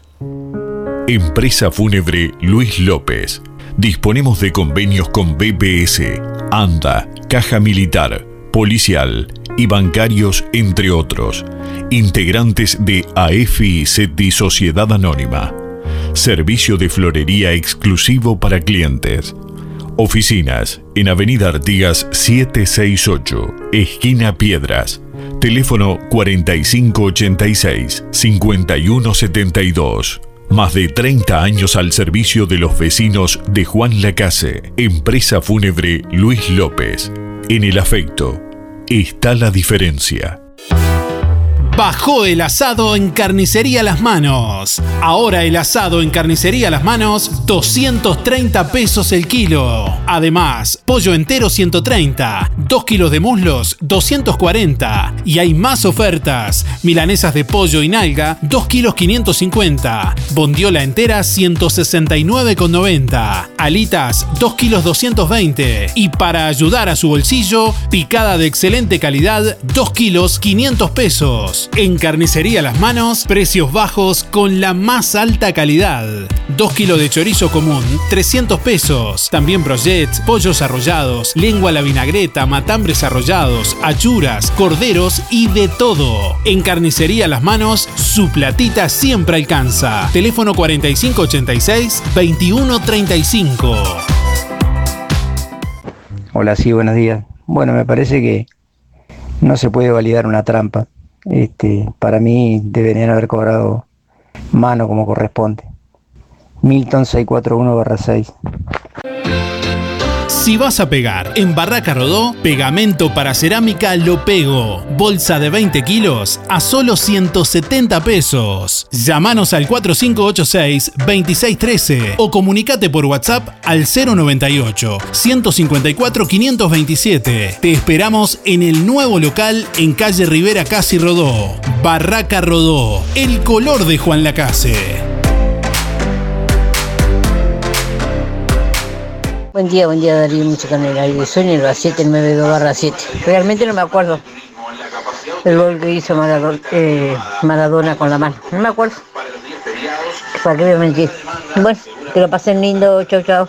Empresa Fúnebre Luis López. Disponemos de convenios con BPS, ANDA, Caja Militar, Policial y bancarios, entre otros. Integrantes de AFI Sociedad Anónima. Servicio de florería exclusivo para clientes. Oficinas en Avenida Artigas 768, esquina Piedras. Teléfono 4586-5172. Más de 30 años al servicio de los vecinos de Juan Lacase, empresa fúnebre Luis López. En el afecto está la diferencia. Bajó el asado en Carnicería Las Manos. Ahora el asado en Carnicería Las Manos, 230 pesos el kilo. Además, pollo entero 130, 2 kilos de muslos 240. Y hay más ofertas. Milanesas de pollo y nalga, 2 kilos 550. Bondiola entera 169,90. Alitas, 2 kilos 220. Y para ayudar a su bolsillo, picada de excelente calidad, 2 kilos 500 pesos. En Carnicería Las Manos, precios bajos con la más alta calidad. 2 kilos de chorizo común, 300 pesos. También brochets, pollos arrollados, lengua a la vinagreta, matambres arrollados, achuras, corderos y de todo. En Carnicería Las Manos, su platita siempre alcanza. Teléfono 4586-2135. Hola, sí, buenos días. Bueno, me parece que no se puede validar una trampa. Este, para mí deberían haber cobrado mano como corresponde. Milton 641-6. Si vas a pegar en Barraca Rodó, pegamento para cerámica Lo Pego. Bolsa de 20 kilos a solo 170 pesos. Llámanos al 4586-2613 o comunicate por WhatsApp al 098-154-527. Te esperamos en el nuevo local en calle Rivera Casi Rodó. Barraca Rodó, el color de Juan Lacase. Buen día, buen día Darío Mucho Canela. Y sueño el 792 barra 7. Realmente no me acuerdo el gol que hizo Maradona, eh, Maradona con la mano. No me acuerdo. ¿Para qué voy a mentir? Bueno, que lo pasen lindo. Chau, chau.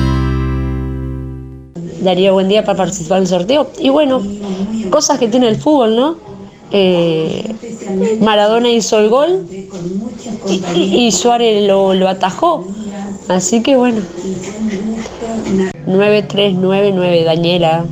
Darío, buen día para participar en el sorteo. Y bueno, cosas que tiene el fútbol, ¿no? Eh, Maradona hizo el gol y, y- y Suárez lo, lo atajó. Así que bueno. 9399, Daniela.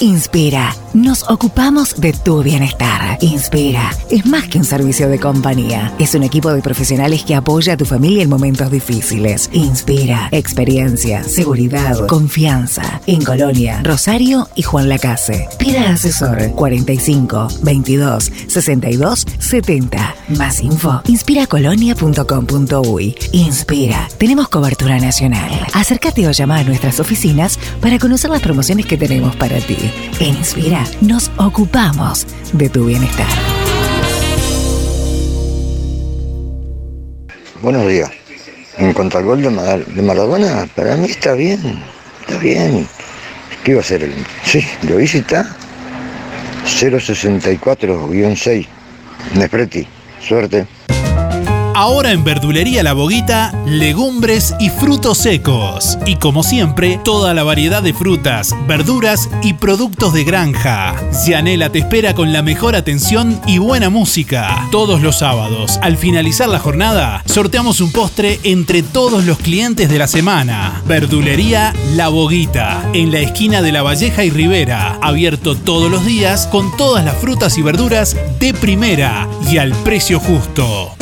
Inspira. Nos ocupamos de tu bienestar. Inspira. Es más que un servicio de compañía. Es un equipo de profesionales que apoya a tu familia en momentos difíciles. Inspira. Experiencia, seguridad, confianza. En Colonia, Rosario y Juan Lacase. Pida asesor 45 22 62 70. Más info. Inspiracolonia.com.uy. Inspira. Tenemos cobertura nacional. Acércate o llama a nuestras oficinas para conocer las promociones que tenemos para ti. Inspira nos ocupamos de tu bienestar. Buenos días. En cuanto al gol de, Mar- de Maradona, para mí está bien, está bien. ¿Qué iba a ser? El, sí, lo hice está. 064-6. Nespreti, suerte. Ahora en Verdulería La Boguita, legumbres y frutos secos. Y como siempre, toda la variedad de frutas, verduras y productos de granja. Yanela te espera con la mejor atención y buena música. Todos los sábados, al finalizar la jornada, sorteamos un postre entre todos los clientes de la semana. Verdulería La Boguita, en la esquina de La Valleja y Rivera. Abierto todos los días con todas las frutas y verduras de primera y al precio justo.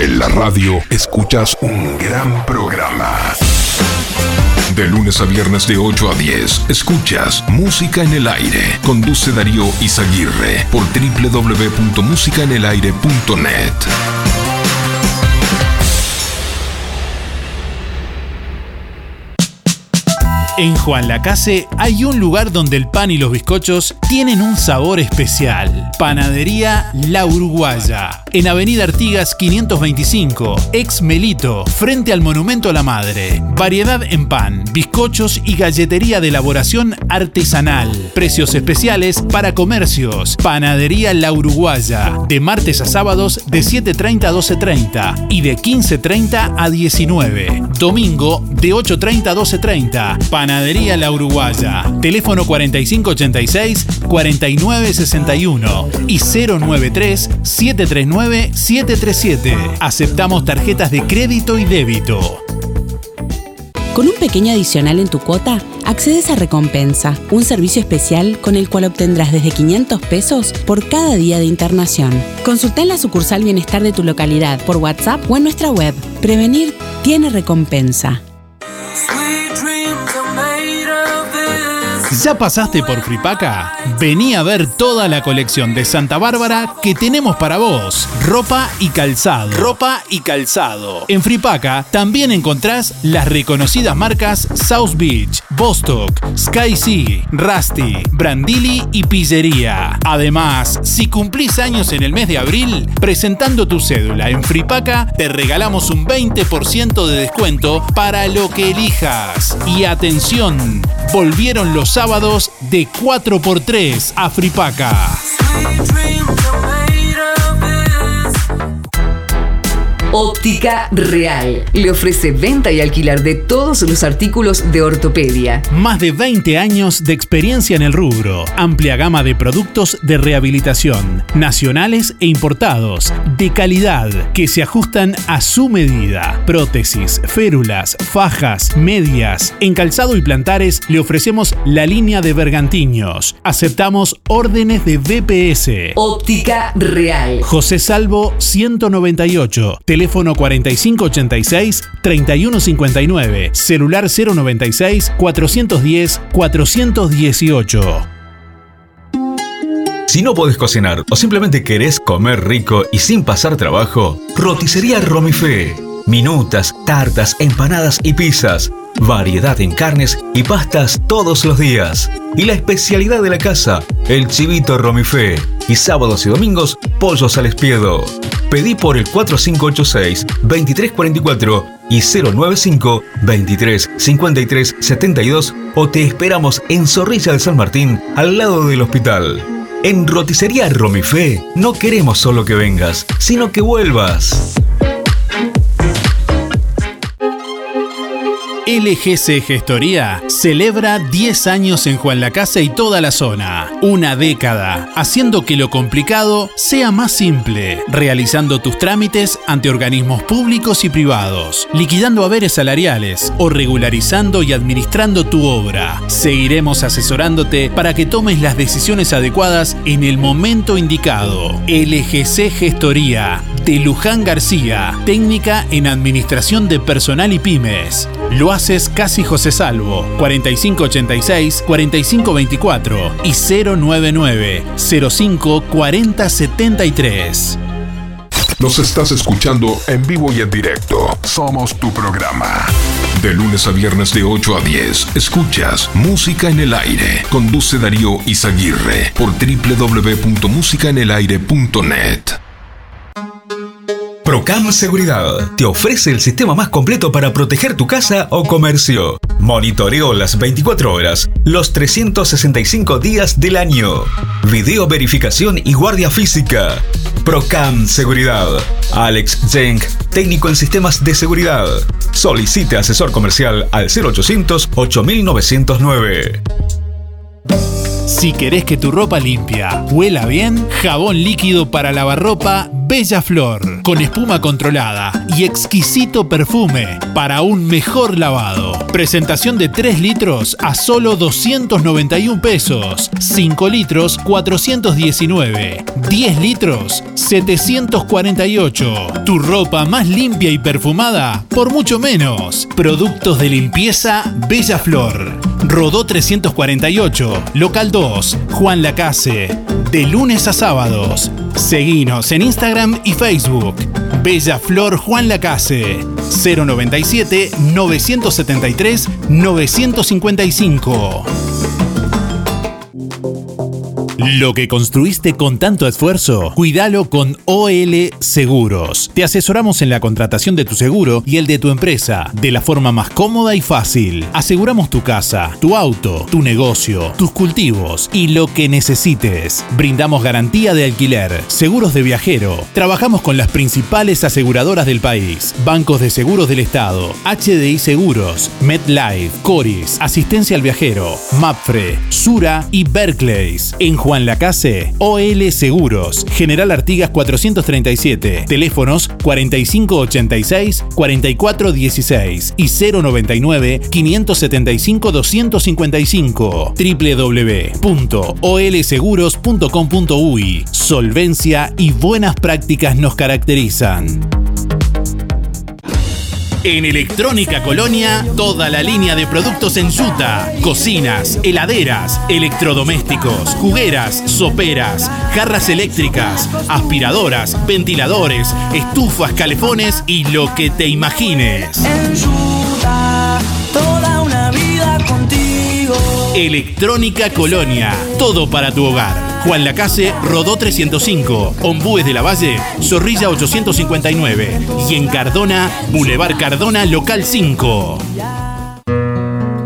En la radio escuchas un gran programa. De lunes a viernes de 8 a 10, escuchas Música en el Aire. Conduce Darío Izaguirre por www.musicaenelaire.net. En Juan Lacase hay un lugar donde el pan y los bizcochos tienen un sabor especial. Panadería La Uruguaya. En Avenida Artigas 525, ex Melito, frente al Monumento a la Madre. Variedad en pan, bizcochos y galletería de elaboración artesanal. Precios especiales para comercios. Panadería La Uruguaya. De martes a sábados de 7.30 a 12.30 y de 15.30 a 19. Domingo de 8.30 a 12.30. Panadería La Uruguaya. Teléfono 4586-4961 y 093-739-737. Aceptamos tarjetas de crédito y débito. Con un pequeño adicional en tu cuota, accedes a Recompensa, un servicio especial con el cual obtendrás desde 500 pesos por cada día de internación. Consulta en la sucursal Bienestar de tu localidad por WhatsApp o en nuestra web. Prevenir tiene recompensa. ¿Ya pasaste por Fripaca? Vení a ver toda la colección de Santa Bárbara que tenemos para vos. Ropa y calzado. Ropa y calzado. En Fripaca también encontrás las reconocidas marcas South Beach, Bostock, Sky Sea, Rusty, Brandili y Pillería. Además, si cumplís años en el mes de abril, presentando tu cédula en Fripaca, te regalamos un 20% de descuento para lo que elijas. Y atención, volvieron los sábados de 4x3 a Fripaca. Óptica Real. Le ofrece venta y alquilar de todos los artículos de ortopedia. Más de 20 años de experiencia en el rubro. Amplia gama de productos de rehabilitación, nacionales e importados, de calidad, que se ajustan a su medida. Prótesis, férulas, fajas, medias. En calzado y plantares le ofrecemos la línea de bergantiños. Aceptamos órdenes de BPS. Óptica Real. José Salvo 198. Teléfono 4586-3159. Celular 096-410-418. Si no podés cocinar o simplemente querés comer rico y sin pasar trabajo, roticería Romifé. Minutas, tartas, empanadas y pizzas. Variedad en carnes y pastas todos los días. Y la especialidad de la casa, el chivito Romifé. Y sábados y domingos, pollos al espiedo. Pedí por el 4586-2344 y 095 23 53 72 o te esperamos en Zorrilla de San Martín, al lado del hospital. En Roticería Romifé no queremos solo que vengas, sino que vuelvas. LGC Gestoría celebra 10 años en Juan la Casa y toda la zona. Una década, haciendo que lo complicado sea más simple, realizando tus trámites ante organismos públicos y privados, liquidando haberes salariales o regularizando y administrando tu obra. Seguiremos asesorándote para que tomes las decisiones adecuadas en el momento indicado. LGC Gestoría Luján García, técnica en administración de personal y pymes. Lo haces casi José Salvo, 4586-4524 y 099-054073. Nos estás escuchando en vivo y en directo. Somos tu programa. De lunes a viernes de 8 a 10, escuchas Música en el Aire. Conduce Darío Izaguirre por www.musicaenelaire.net. Procam Seguridad te ofrece el sistema más completo para proteger tu casa o comercio. Monitoreo las 24 horas, los 365 días del año. Video verificación y guardia física. Procam Seguridad. Alex Jenk, técnico en sistemas de seguridad. Solicite asesor comercial al 0800 8909. Si querés que tu ropa limpia huela bien, jabón líquido para lavarropa Bella Flor, con espuma controlada y exquisito perfume para un mejor lavado. Presentación de 3 litros a solo 291 pesos, 5 litros 419, 10 litros 748. Tu ropa más limpia y perfumada por mucho menos. Productos de limpieza Bella Flor. Rodó 348, local 2, Juan Lacase. De lunes a sábados. Seguinos en Instagram y Facebook. Bella Flor Juan Lacase. 097 973 955. Lo que construiste con tanto esfuerzo, cuídalo con OL Seguros. Te asesoramos en la contratación de tu seguro y el de tu empresa de la forma más cómoda y fácil. Aseguramos tu casa, tu auto, tu negocio, tus cultivos y lo que necesites. Brindamos garantía de alquiler, seguros de viajero. Trabajamos con las principales aseguradoras del país, bancos de seguros del Estado, HDI Seguros, MedLife, Coris, Asistencia al Viajero, Mapfre, Sura y Berkeley's. En Juan Lacase, OL Seguros, General Artigas 437, teléfonos 4586-4416 y 099-575-255, www.olseguros.com.uy. Solvencia y buenas prácticas nos caracterizan. En Electrónica Colonia, toda la línea de productos en yuta, cocinas, heladeras, electrodomésticos, jugueras, soperas, jarras eléctricas, aspiradoras, ventiladores, estufas, calefones y lo que te imagines. toda una vida contigo. Electrónica Colonia, todo para tu hogar. Juan Lacase, Rodó 305, Ombúes de la Valle, Zorrilla 859 y en Cardona, Boulevard Cardona, Local 5.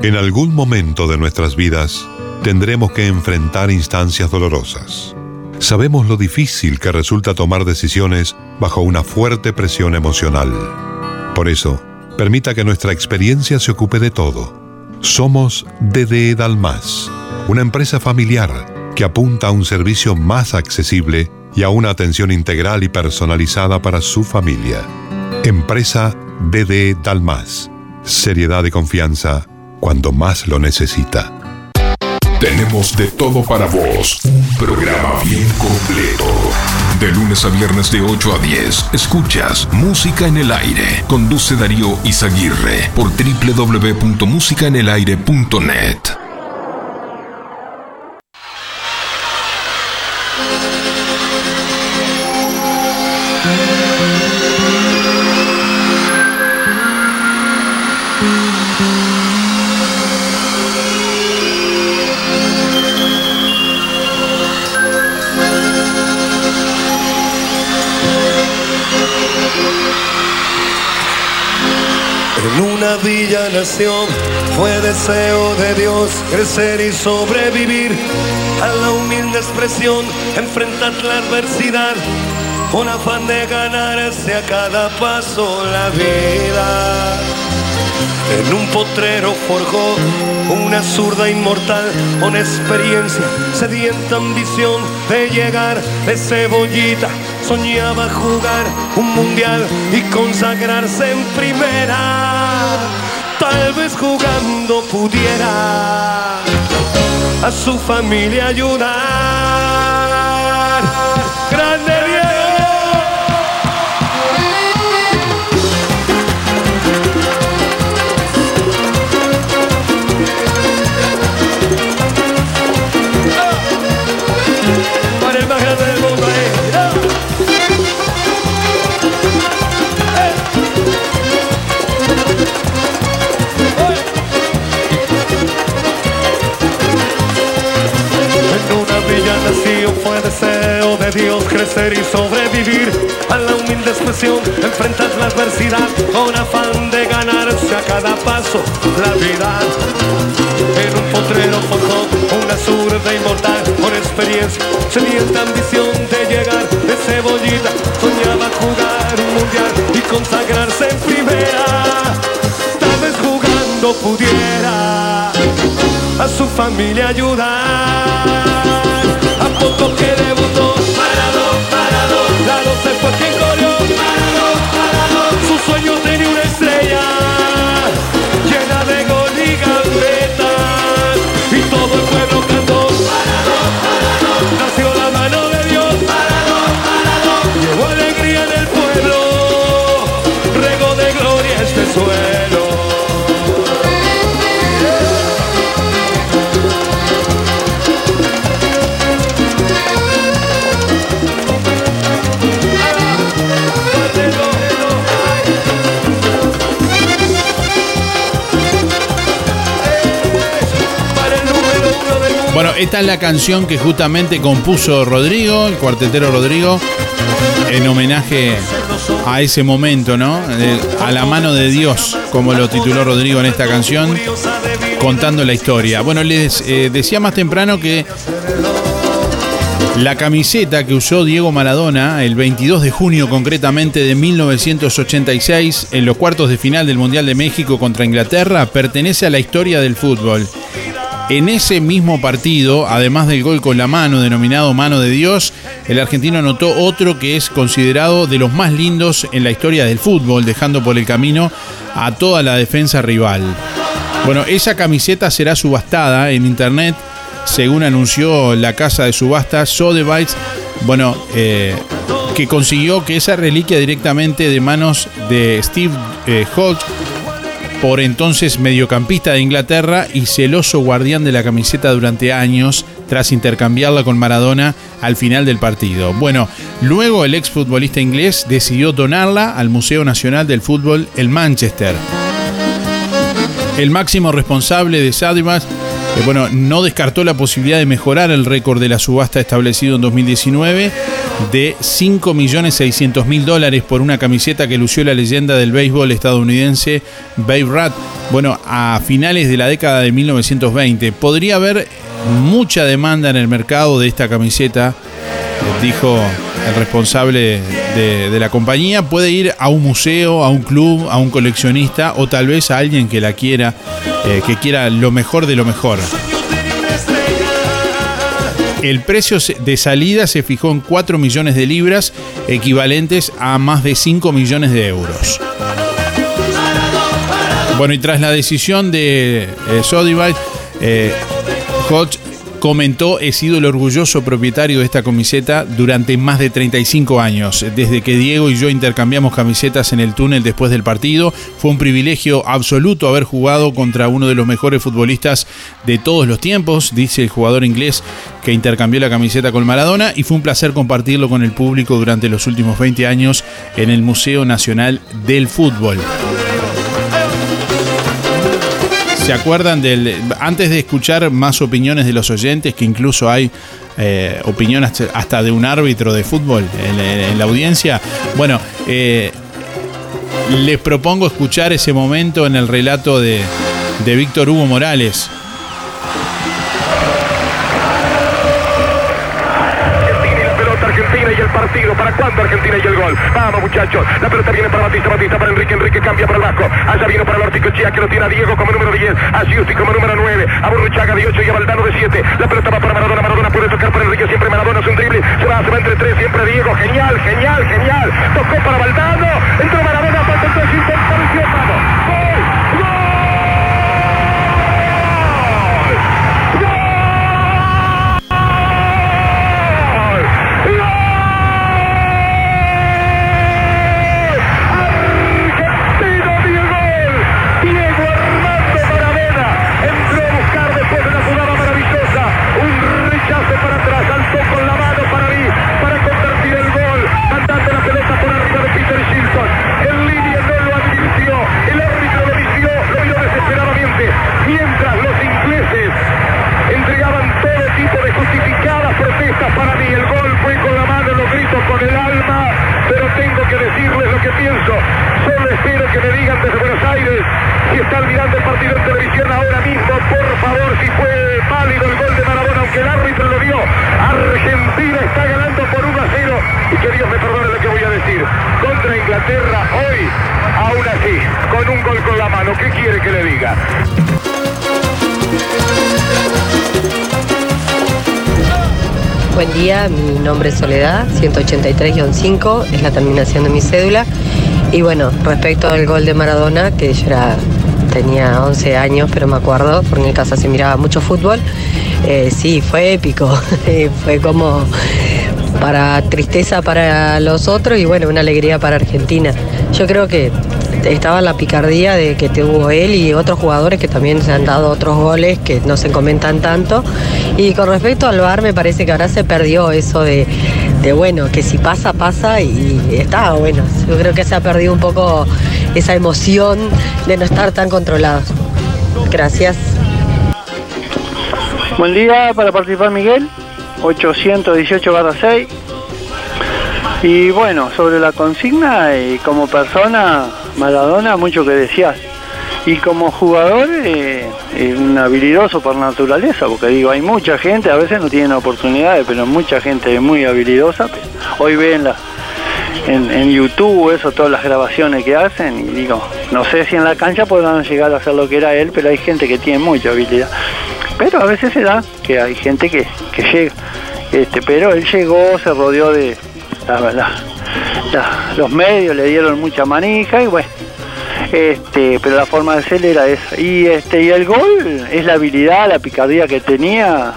En algún momento de nuestras vidas tendremos que enfrentar instancias dolorosas. Sabemos lo difícil que resulta tomar decisiones bajo una fuerte presión emocional. Por eso, permita que nuestra experiencia se ocupe de todo. Somos DD Dalmas, una empresa familiar que apunta a un servicio más accesible y a una atención integral y personalizada para su familia. Empresa DD Dalmas. Seriedad y confianza cuando más lo necesita. Tenemos de todo para vos. Un programa bien completo. De lunes a viernes de 8 a 10. Escuchas Música en el Aire. Conduce Darío Izaguirre por www.musicaenelaire.net. villa nación fue deseo de Dios crecer y sobrevivir a la humilde expresión, enfrentar la adversidad con afán de ganarse a cada paso la vida. En un potrero forjó una zurda inmortal con experiencia, sedienta ambición de llegar de cebollita. Soñaba jugar un mundial y consagrarse en primera. Tal vez jugando pudiera a su familia ayudar. ¡Grande fue deseo de Dios crecer y sobrevivir a la humilde expresión, enfrentar la adversidad con afán de ganarse a cada paso la vida. En un potrero forjó una zurda inmortal con experiencia, sedienta ambición de llegar de cebollita. Soñaba jugar un mundial y consagrarse en primera. Tal vez jugando pudiera a su familia ayudar. A poco que debutó, parado, parado, Lalo se fue quien corrió, parado, parado. Su sueño tenía esta es la canción que justamente compuso Rodrigo, el cuartetero Rodrigo, en homenaje a ese momento, ¿no? A la mano de Dios, como lo tituló Rodrigo en esta canción, contando la historia. Bueno, les eh, decía más temprano que la camiseta que usó Diego Maradona el 22 de junio concretamente de 1986 en los cuartos de final del Mundial de México contra Inglaterra pertenece a la historia del fútbol. En ese mismo partido, además del gol con la mano denominado mano de Dios, el argentino anotó otro que es considerado de los más lindos en la historia del fútbol, dejando por el camino a toda la defensa rival. Bueno, esa camiseta será subastada en internet, según anunció la casa de subasta Sotheby's, bueno, eh, que consiguió que esa reliquia directamente de manos de Steve eh, por entonces mediocampista de Inglaterra y celoso guardián de la camiseta durante años, tras intercambiarla con Maradona al final del partido. Bueno, luego el exfutbolista inglés decidió donarla al Museo Nacional del Fútbol en Manchester. El máximo responsable de Sotheby's eh, bueno, no descartó la posibilidad de mejorar el récord de la subasta establecido en 2019 de 5.600.000 dólares por una camiseta que lució la leyenda del béisbol estadounidense Babe Ruth. Bueno, a finales de la década de 1920 podría haber mucha demanda en el mercado de esta camiseta, dijo el responsable de, la compañía. Puede ir a un museo, a un club, a un coleccionista o tal vez a alguien que la quiera, eh, que quiera lo mejor de lo mejor. El precio de salida se fijó en 4 millones de libras, equivalentes a más de 5 millones de euros. Bueno, y tras la decisión de eh, Sotheby's, eh, comentó, he sido el orgulloso propietario de esta camiseta durante más de 35 años. Desde que Diego y yo intercambiamos camisetas en el túnel después del partido, fue un privilegio absoluto haber jugado contra uno de los mejores futbolistas de todos los tiempos, dice el jugador inglés que intercambió la camiseta con Maradona, y fue un placer compartirlo con el público durante los últimos 20 años en el Museo Nacional del Fútbol. ¿Se acuerdan del... Antes de escuchar más opiniones de los oyentes, que incluso hay eh, opiniones hasta de un árbitro de fútbol en, la audiencia, bueno, eh, les propongo escuchar ese momento en el relato de, de Víctor Hugo Morales. ¿Para cuándo Argentina y el gol? Vamos, muchachos. La pelota viene para Batista, Batista para Enrique, Enrique cambia para el Vasco. Allá vino para el Orticochea que lo tiene a Diego como número 10, a Giusti como número 9, a Burruchaga de 8 y a Valdano de 7. La pelota va para Maradona, Maradona puede tocar para Enrique, siempre Maradona es un drible. Se va, se va entre tres, siempre Diego. Genial, genial, genial. Tocó para Valdano, entró Maradona, Argentina está ganando por 1 a 0 y que Dios me perdone Brasil contra Inglaterra hoy, aún así, con un gol con la mano. ¿Qué quiere que le diga? Buen día, mi nombre es Soledad, 183-5 es la terminación de mi cédula. Y bueno, respecto al gol de Maradona, que yo era, tenía 11 años, pero me acuerdo, porque en casa se miraba mucho fútbol, eh, sí, fue épico, [LAUGHS] fue como para tristeza para los otros y bueno, una alegría para Argentina. Yo creo que estaba la picardía de que tuvo él y otros jugadores que también se han dado otros goles que no se comentan tanto. Y con respecto al VAR me parece que ahora se perdió eso de, de, bueno, que si pasa, pasa y está bueno. Yo creo que se ha perdido un poco esa emoción de no estar tan controlados. Gracias. Buen día para participar Miguel, 818 6. Y bueno, sobre la consigna, y como persona, Maradona, mucho que decías. Y como jugador, eh, un habilidoso por naturaleza, porque digo, hay mucha gente, a veces no tienen oportunidades, pero mucha gente muy habilidosa. Hoy ven la, en, en, YouTube eso, todas las grabaciones que hacen, y digo, no sé si en la cancha podrán llegar a hacer lo que era él, pero hay gente que tiene mucha habilidad. Pero a veces se da que hay gente que, que llega. Este, pero él llegó, se rodeó de la, la, la, los medios, le dieron mucha manija y bueno. Este, pero la forma de ser era esa. Y este, y el gol es la habilidad, la picardía que tenía.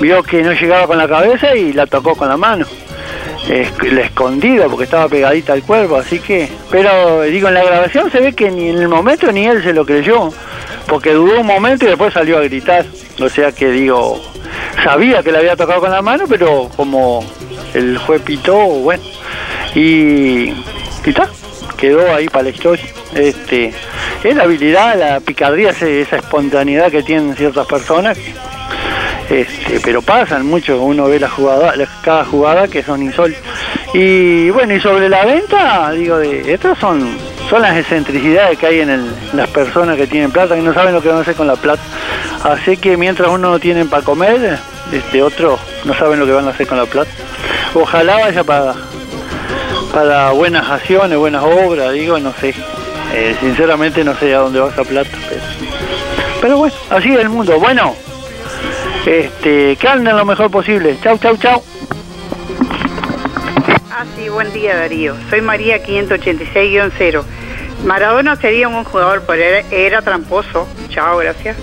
Vio que no llegaba con la cabeza y la tocó con la mano. la escondida porque estaba pegadita al cuerpo, así que. Pero digo, en la grabación se ve que ni en el momento ni él se lo creyó. Porque dudó un momento y después salió a gritar. O sea que digo, sabía que le había tocado con la mano, pero como el juez pitó, bueno, y, y quedó ahí para la historia. Este, es la habilidad, la picardía, esa espontaneidad que tienen ciertas personas, este, pero pasan mucho, uno ve la jugada, cada jugada que son insólitas. Y bueno, y sobre la venta, digo, de estas son, son las excentricidades que hay en el, las personas que tienen plata, que no saben lo que van a hacer con la plata. Así que mientras uno no tiene para comer, este otro no saben lo que van a hacer con la plata. Ojalá vaya para, para buenas acciones, buenas obras, digo, no sé. Eh, sinceramente no sé a dónde va esa plata, pero, pero bueno, así es el mundo. Bueno, este, que anden lo mejor posible. Chau, chau, chau. Ah, sí, buen día Darío. Soy María 586-0. Maradona sería un buen jugador, pero era, tramposo. Chao, gracias.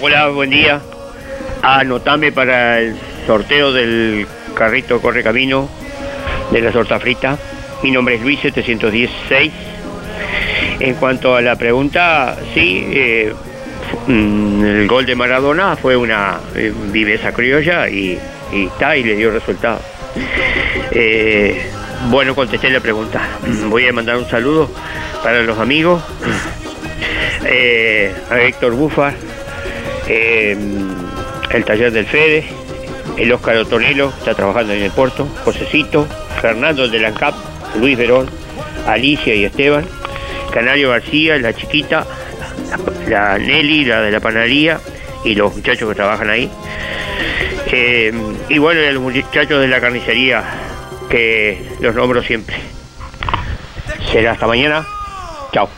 Hola, buen día. Anotame para el sorteo del carrito Corre Camino de la torta frita. Mi nombre es Luis 716. En cuanto a la pregunta, sí, eh, el gol de Maradona fue una eh, viveza criolla y está y le dio resultado. Eh, bueno, contesté la pregunta. Voy a mandar un saludo para los amigos, eh, a Héctor Bufar, eh, el taller del Fede, el Óscar Otonelo, está trabajando en el puerto, Josecito, Fernando de la CAP, Luis Verón, Alicia y Esteban, Canario García, la chiquita, la Nelly, la de la panadería y los muchachos que trabajan ahí. Y bueno, a los muchachos de la carnicería, que los nombro siempre. Será hasta mañana. Chao.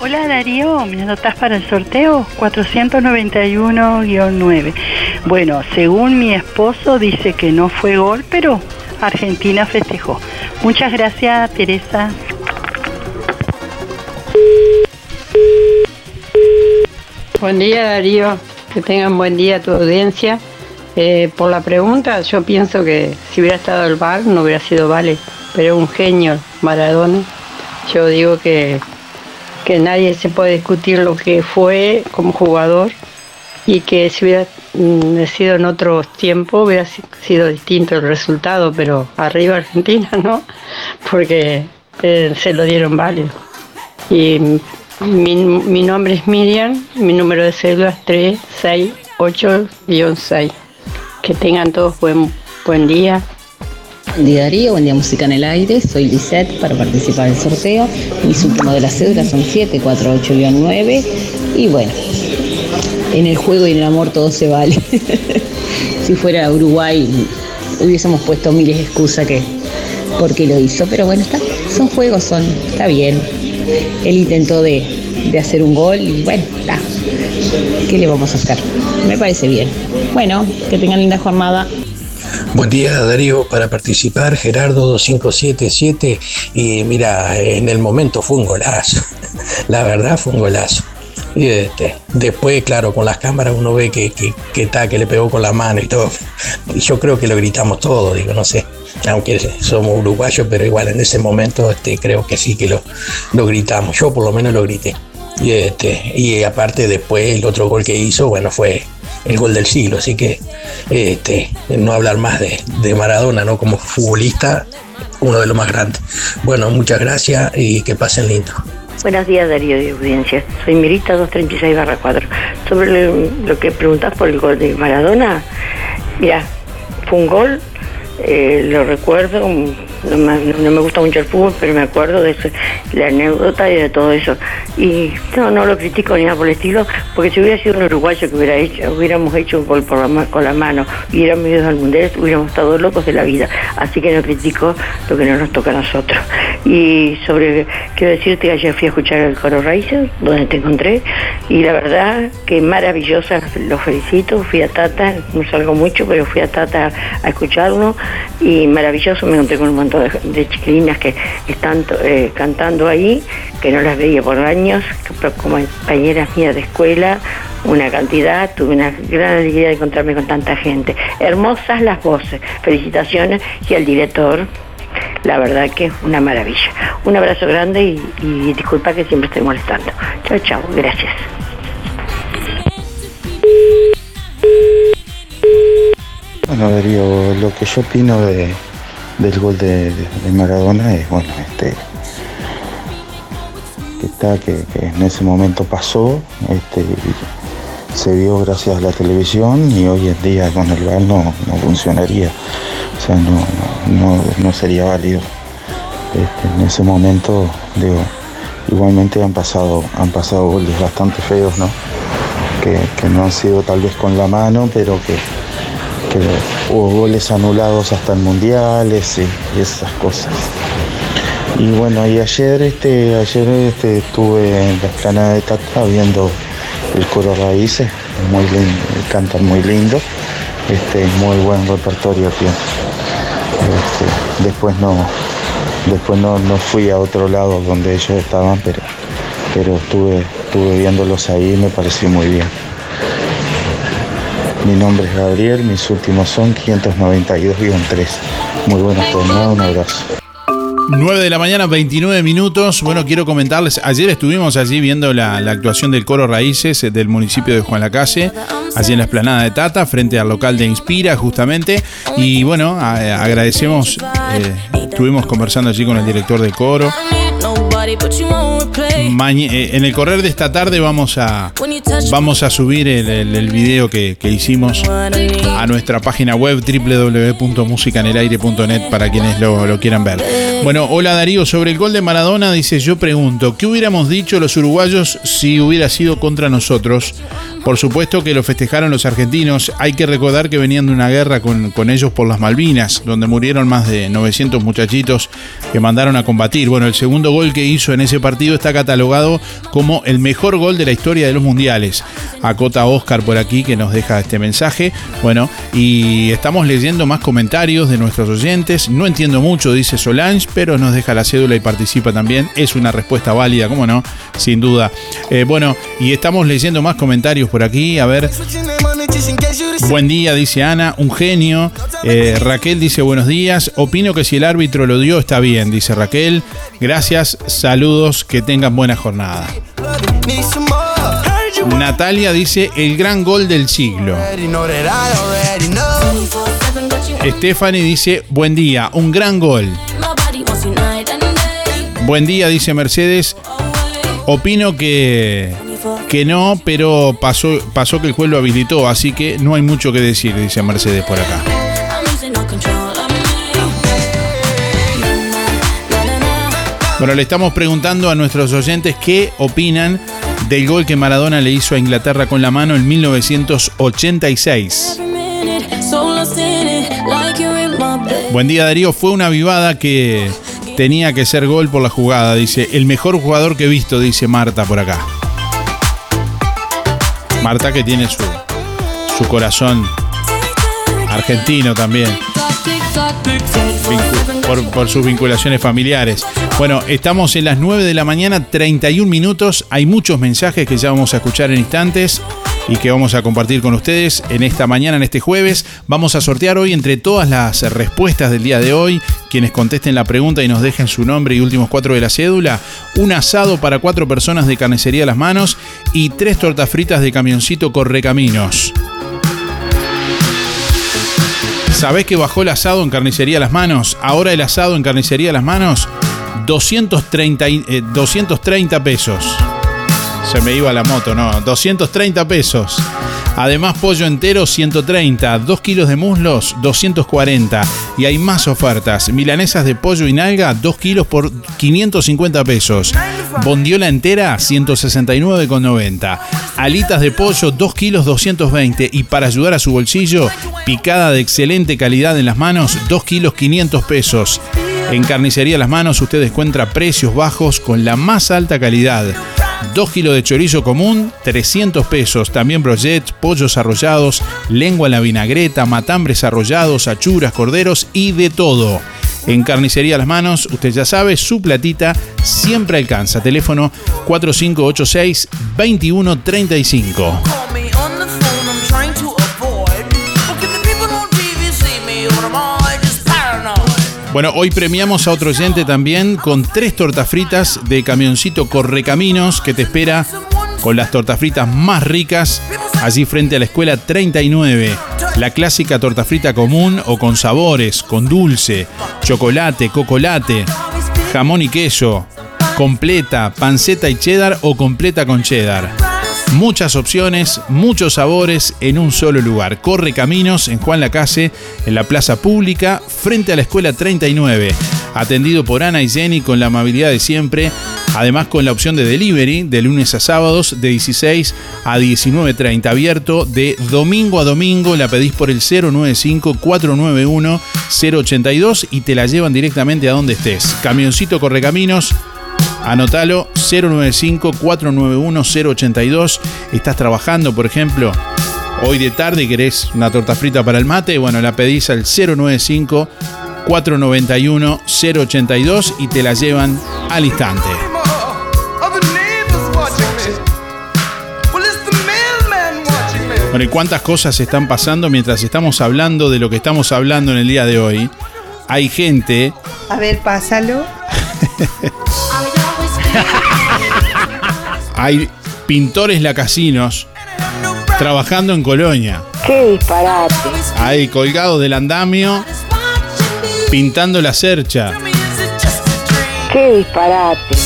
Hola Darío, ¿me anotas para el sorteo? 491-9. Bueno, según mi esposo dice que no fue gol, pero Argentina festejó. Muchas gracias Teresa. Buen día Darío, que tengan buen día tu audiencia. Eh, por la pregunta, yo pienso que si hubiera estado el bar no hubiera sido vale, pero un genio Maradona. Yo digo que, que nadie se puede discutir lo que fue como jugador y que si hubiera mm, sido en otros tiempos hubiera si- sido distinto el resultado, pero arriba Argentina, [LAUGHS] ¿no? Porque eh, se lo dieron válido. Y mi, mi nombre es Miriam, mi número de cédula es 368-6. Que tengan todos buen, buen día. Buen día Darío, buen día Música en el Aire, soy Lisette para participar del sorteo. Mis últimos de las cédulas son 748-9 y bueno, en el juego y en el amor todo se vale. [LAUGHS] si fuera Uruguay hubiésemos puesto miles de excusas que porque lo hizo, pero bueno, está, son juegos, son, está bien. Él intentó de, de hacer un gol y bueno. ¿Qué le vamos a hacer? Me parece bien. Bueno, que tengan linda jornada. Buen día Darío, para participar Gerardo 2577 y mira, en el momento fue un golazo, [LAUGHS] la verdad fue un golazo. Y este, después, claro, con las cámaras uno ve que, que, que, está, que le pegó con la mano y todo. Yo creo que lo gritamos todo, digo, no sé. Aunque somos uruguayos, pero igual en ese momento este, creo que sí que lo, lo gritamos. Yo por lo menos lo grité. Y, este, y aparte después el otro gol que hizo, bueno, fue el gol del siglo. Así que este, no hablar más de, de Maradona, ¿no? Como futbolista, uno de los más grandes. Bueno, muchas gracias y que pasen lindo. Buenos días Darío de audiencia, soy Mirita 236 4. Sobre lo, que preguntás por el gol de Maradona, mira, fue un gol, eh, lo recuerdo, no me, gusta mucho el fútbol, pero me acuerdo de eso, la anécdota y de todo eso. Y no, no lo critico ni nada por el estilo, porque si hubiera sido un uruguayo que hubiera hecho, hubiéramos hecho un gol la, con la mano, hubiéramos ido al mundial, hubiéramos estado locos de la vida. Así que no critico lo que no nos toca a nosotros. Y sobre, quiero decirte, ayer fui a escuchar el coro Raíces, donde te encontré, y la verdad que maravillosa, los felicito, fui a Tata, no salgo mucho, pero fui a Tata a escucharlo, y maravilloso, me encontré con un montón de, de chiquilinas que están eh, cantando ahí, que no las veía por años, como compañeras mías de escuela, una cantidad, tuve una gran alegría de encontrarme con tanta gente. Hermosas las voces, felicitaciones y al director, la verdad que es una maravilla. Un abrazo grande y, y disculpa que siempre estoy molestando. Chao, chao, gracias. Bueno, Darío, lo que yo opino de, del gol de, Maradona es, bueno, este, que está, que, que en ese momento pasó, este, se vio gracias a la televisión y hoy en día con el VAR no, no funcionaría, o sea, no, no, no sería válido. Este, en ese momento, digo, igualmente han pasado, han pasado goles bastante feos, ¿no? Que, que no han sido tal vez con la mano, pero que, que hubo goles anulados hasta en mundiales y, esas cosas. Y bueno, y ayer este, ayer este estuve en la explanada de Tata viendo el coro raíces, muy lindo, cantan muy lindo, este, muy buen repertorio tiene. Este, después no, después no, no, fui a otro lado donde ellos estaban, pero, pero estuve, estuve viéndolos ahí y me pareció muy bien. Mi nombre es Gabriel, mis últimos son 592-3. Muy buenas jornadas, un abrazo. 9 de la mañana, 29 minutos. Bueno, quiero comentarles, ayer estuvimos allí viendo la, actuación del coro Raíces del municipio de Juan Lacase, allí en la esplanada de Tata, frente al local de Inspira, justamente. Y bueno, a, agradecemos, eh, estuvimos conversando allí con el director del coro. Eh, en el correr de esta tarde vamos a vamos a subir el, el, el video que, que, hicimos a nuestra página web www.musicanelaire.net para quienes lo, lo, quieran ver. Bueno, hola Darío, sobre el gol de Maradona dice, yo pregunto, ¿qué hubiéramos dicho los uruguayos si hubiera sido contra nosotros? Por [LAUGHS] supuesto que lo festejaron los argentinos. Hay que recordar que venían de una guerra con, con ellos por las Malvinas, donde murieron más de 900 muchachitos que mandaron a combatir. Bueno, el segundo gol que hizo en ese partido está catalogado como el mejor gol de la historia de los mundiales. Acota Oscar por aquí que nos deja este mensaje. Bueno, y estamos leyendo más comentarios de nuestros oyentes. No entiendo mucho, dice Solange, pero nos deja la cédula y participa también. Es una respuesta válida, ¿cómo no? Sin duda. Eh, bueno, y estamos leyendo más comentarios por aquí. A ver. Buen día, dice Ana, un genio. Eh, Raquel dice buenos días. Opino que si el árbitro lo dio está bien, dice Raquel. Gracias, saludos, que tengan buena jornada. Natalia dice el gran gol del siglo. Stephanie dice buen día, un gran gol. Buen día, dice Mercedes. Opino que que no, pero pasó, pasó que el juez lo habilitó, así que no hay mucho que decir, dice Mercedes por acá. Bueno, le estamos preguntando a nuestros oyentes qué opinan del gol que Maradona le hizo a Inglaterra con la mano en 1986. Buen día Darío, fue una vivada que tenía que ser gol por la jugada, dice, el mejor jugador que he visto, dice Marta por acá. Marta que tiene su, su corazón argentino también. Por, por sus vinculaciones familiares. Bueno, estamos en las 9 de la mañana, 31 minutos. Hay muchos mensajes que ya vamos a escuchar en instantes y que vamos a compartir con ustedes en esta mañana, en este jueves. Vamos a sortear hoy entre todas las respuestas del día de hoy, quienes contesten la pregunta y nos dejen su nombre y últimos cuatro de la cédula, un asado para cuatro personas de carnicería a las manos y tres tortas fritas de camioncito Correcaminos. ¿Sabés que bajó el asado en carnicería a las manos? Ahora el asado en carnicería a las manos, 230, y- eh, 230 pesos. Se me iba la moto, no, 230 pesos. Además, pollo entero 130, 2 kilos de muslos 240. Y hay más ofertas. Milanesas de pollo y nalga 2 kilos por 550 pesos. Bondiola entera 169,90. Alitas de pollo 2 kilos 220. Y para ayudar a su bolsillo, picada de excelente calidad en las manos 2 kilos 500 pesos. En Carnicería Las Manos usted encuentra precios bajos con la más alta calidad. 2 kilos de chorizo común, 300 pesos. También brochets, pollos arrollados, lengua a la vinagreta, matambres arrollados, achuras, corderos y de todo. En Carnicería Las Manos, usted ya sabe, su platita siempre alcanza. Teléfono 4586-2135. Bueno, hoy premiamos a otro oyente también con tres tortas fritas de camioncito Correcaminos que te espera con las tortas fritas más ricas allí frente a la escuela 39. La clásica torta frita común o con sabores, con dulce, chocolate, cocolate, jamón y queso, completa, panceta y cheddar o completa con cheddar. Muchas opciones, muchos sabores en un solo lugar. Corre Caminos en Juan Lacase, en la plaza pública, frente a la escuela 39. Atendido por Ana y Jenny con la amabilidad de siempre. Además con la opción de delivery de lunes a sábados de 16 a 19.30. Abierto de domingo a domingo. La pedís por el 095-491-082 y te la llevan directamente a donde estés. Camioncito Correcaminos. Anotalo 095-491-082. Estás trabajando, por ejemplo, hoy de tarde y querés una torta frita para el mate. Bueno, la pedís al 095-491-082 y te la llevan al instante. Bueno, ¿y cuántas cosas están pasando mientras estamos hablando de lo que estamos hablando en el día de hoy? Hay gente A ver, pásalo. [LAUGHS] [LAUGHS] Hay pintores lacasinos trabajando en Colonia. ¡Qué disparate! Hay colgados del andamio pintando la cercha. ¡Qué disparate!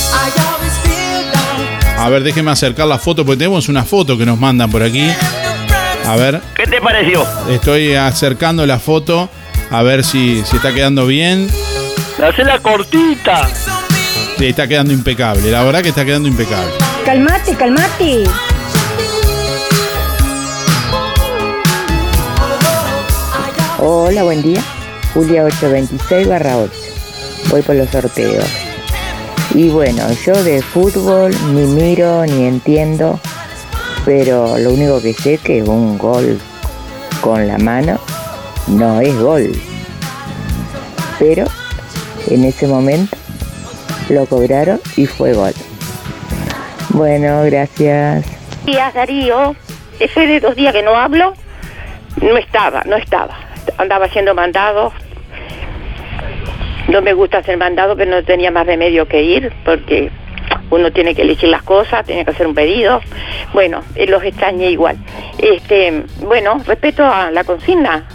A ver, déjeme acercar la foto porque tenemos una foto que nos mandan por aquí. A ver, ¿Qué te pareció? estoy acercando la foto a ver si, si está quedando bien. la cortita. Está quedando impecable. La verdad que está quedando impecable. Calmate, calmate. Hola, buen día. Julia 826 barra 8. Voy por los sorteos. Y bueno, yo de fútbol ni miro ni entiendo, pero lo único que sé que un gol con la mano no es gol. Pero en ese momento lo cobraron y fue gol. Bueno, gracias. días, Darío. Después de dos días que no hablo, no estaba, no estaba. Andaba haciendo mandados. No me gusta hacer mandados, pero no tenía más remedio que ir, porque uno tiene que elegir las cosas, tiene que hacer un pedido. Bueno, eh, los extrañé igual. Este, bueno, respecto a la consigna,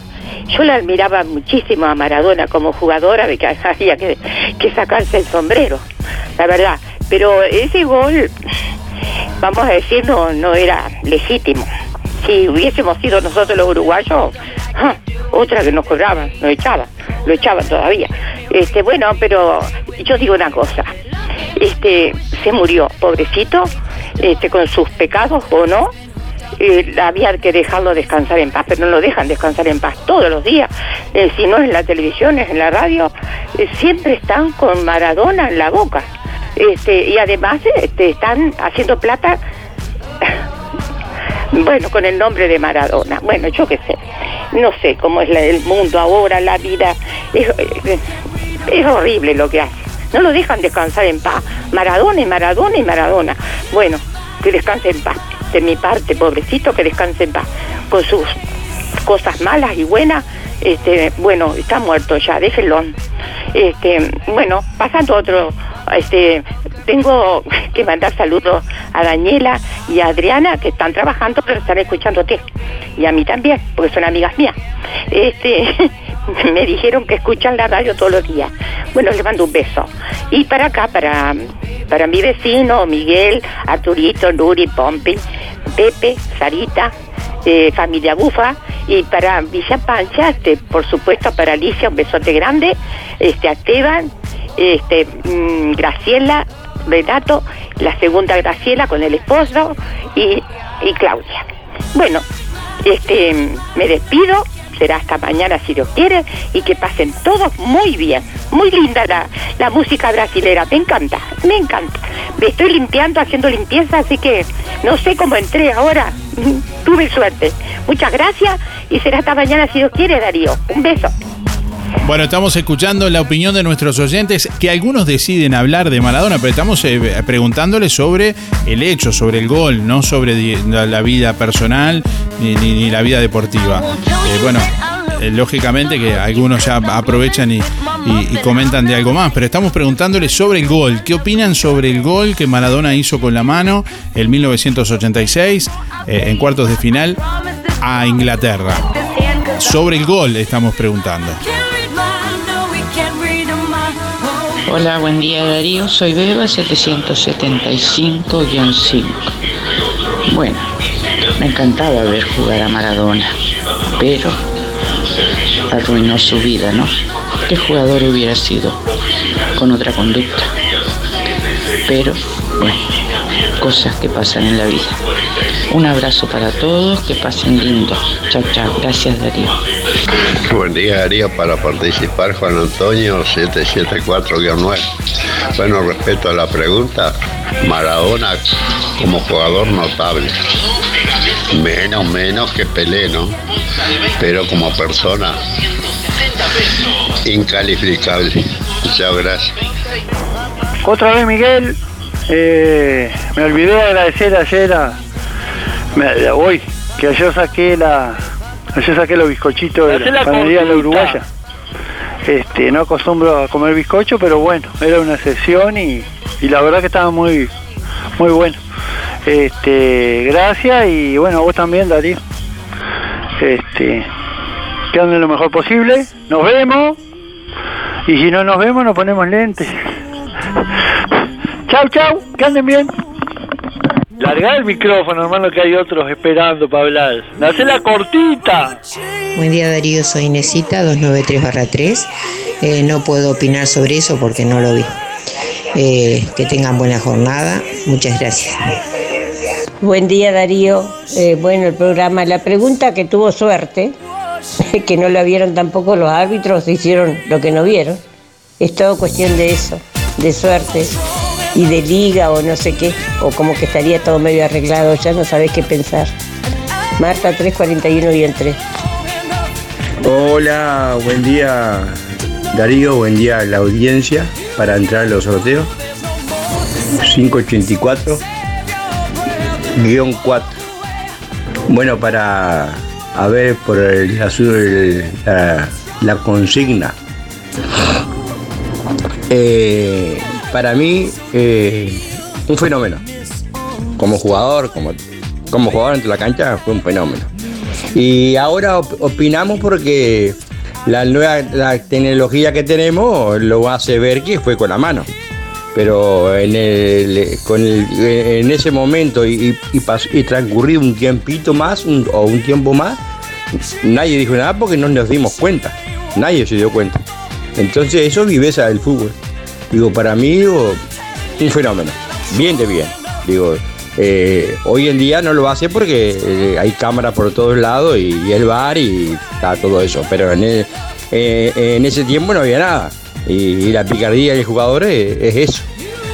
yo la admiraba muchísimo a Maradona como jugadora, de que había que, sacarse el sombrero, la verdad. Pero ese gol, vamos a decir, no, no era legítimo. Si hubiésemos sido nosotros los uruguayos, ¡ah! otra que nos cobraban, nos echaban, lo echaban todavía. Este, bueno, pero yo digo una cosa, este, se murió, pobrecito, este, con sus pecados o no, había que dejarlo descansar en paz, pero no lo dejan descansar en paz todos los días. Eh, si no es en la televisión, es en la radio, eh, siempre están con Maradona en la boca. Este, y además este, están haciendo plata, [LAUGHS] bueno, con el nombre de Maradona. Bueno, yo qué sé, no sé cómo es el mundo ahora, la vida. Es horrible lo que hace. No lo dejan descansar en paz. Maradona y Maradona y Maradona. Bueno, que descanse en paz. De mi parte, pobrecito, que descanse. Con sus cosas malas y buenas, este, bueno, está muerto ya, déjenlo. Este, bueno, pasando otro, este, tengo [LAUGHS] que mandar saludos a Daniela y a Adriana que están trabajando pero están escuchándote. Y a mí también, porque son amigas mías. Este, [LAUGHS] me dijeron que escuchan la radio todos los días. Bueno, les mando un beso. Y para acá, para, para mi vecino, Miguel, Arturito, Nuri, Pompi, Pepe, Sarita, eh, familia Bufa. Y para Villa Pancha, este, por supuesto para Alicia un besote grande, este, a Esteban, este, mm, Graciela, Renato, la segunda Graciela con el esposo y, y Claudia. Bueno, este, me despido, será hasta mañana si Dios quiere y que pasen todos muy bien, muy linda la, música brasilera, me encanta, me encanta. Me estoy limpiando, haciendo limpieza, así que no sé cómo entré ahora, [LAUGHS] tuve suerte. Muchas gracias y será hasta mañana si Dios quiere, Darío. Un beso. Bueno, estamos escuchando la opinión de nuestros oyentes, que algunos deciden hablar de Maradona, pero estamos eh, preguntándole sobre el hecho, sobre el gol, no sobre la, vida personal ni, ni- la vida deportiva. Eh, bueno, eh, lógicamente que algunos ya aprovechan y, y- comentan de algo más, pero estamos preguntándole sobre el gol. ¿Qué opinan sobre el gol que Maradona hizo con la mano en 1986, eh, en cuartos de final, a Inglaterra? Sobre el gol estamos preguntando. Hola, buen día Darío, soy Beba 775-5. Bueno, me encantaba ver jugar a Maradona, pero arruinó su vida, ¿no? ¿Qué jugador hubiera sido con otra conducta? Pero, bueno, cosas que pasan en la vida. Un abrazo para todos, que pasen lindo. Chao, chao. Gracias Darío. Buen día, Darío, para participar Juan Antonio 774-9. Bueno, respecto a la pregunta, Maradona como jugador notable. Menos, menos que Pelé, ¿no? Pero como persona, incalificable. Muchas gracias. Otra vez, Miguel, eh, me olvidé de agradecer ayer a, me- hoy, que ayer saqué la, ayer saqué los bizcochitos de la panadería de la. Uruguaya. Este, no acostumbro a comer bizcocho, pero bueno, era una sesión y, y la verdad que estaba muy, muy bueno. Este, gracias y bueno, a vos también, Darío. Este, que anden lo mejor posible. Nos vemos. Y si no nos vemos, nos ponemos lentes. [LAUGHS] Chau, chau, que anden bien. Larga el micrófono, hermano, que hay otros esperando para hablar. Hacé la cortita. Buen día Darío, soy Inesita 293-3. Eh, no puedo opinar sobre eso porque no lo vi. Eh, que tengan buena jornada. Muchas gracias. Buen día Darío. Eh, bueno, el programa, la pregunta que tuvo suerte, [LAUGHS] que no la vieron tampoco los árbitros, hicieron lo que no vieron. Es todo cuestión de eso, de suerte y de liga o no sé qué, o como que estaría todo medio arreglado, ya no sabés qué pensar. Marta 341 y 3. Hola, buen día Darío, buen día la audiencia para entrar en los sorteos. 584 guion 4. Bueno, para a ver por el, azul- la consigna. Eh, para mí, eh, un fenómeno. Como jugador, como, como jugador entre la cancha, fue un fenómeno. Y ahora op- opinamos porque la nueva tecnología que tenemos lo hace ver que fue con la mano. Pero en, el, con el- en ese momento y, y, transcurrido un tiempito más o un tiempo más, nadie dijo nada porque no nos dimos cuenta. Nadie se dio cuenta. Entonces eso es viveza del fútbol. Digo, para mí, un fenómeno. Bien de bien. Digo, Eh, hoy en día no lo hace porque eh, hay cámaras por todos lados y, el bar y está todo eso. Pero en, eh, en ese tiempo no había nada. Y, la picardía del jugador es, es eso.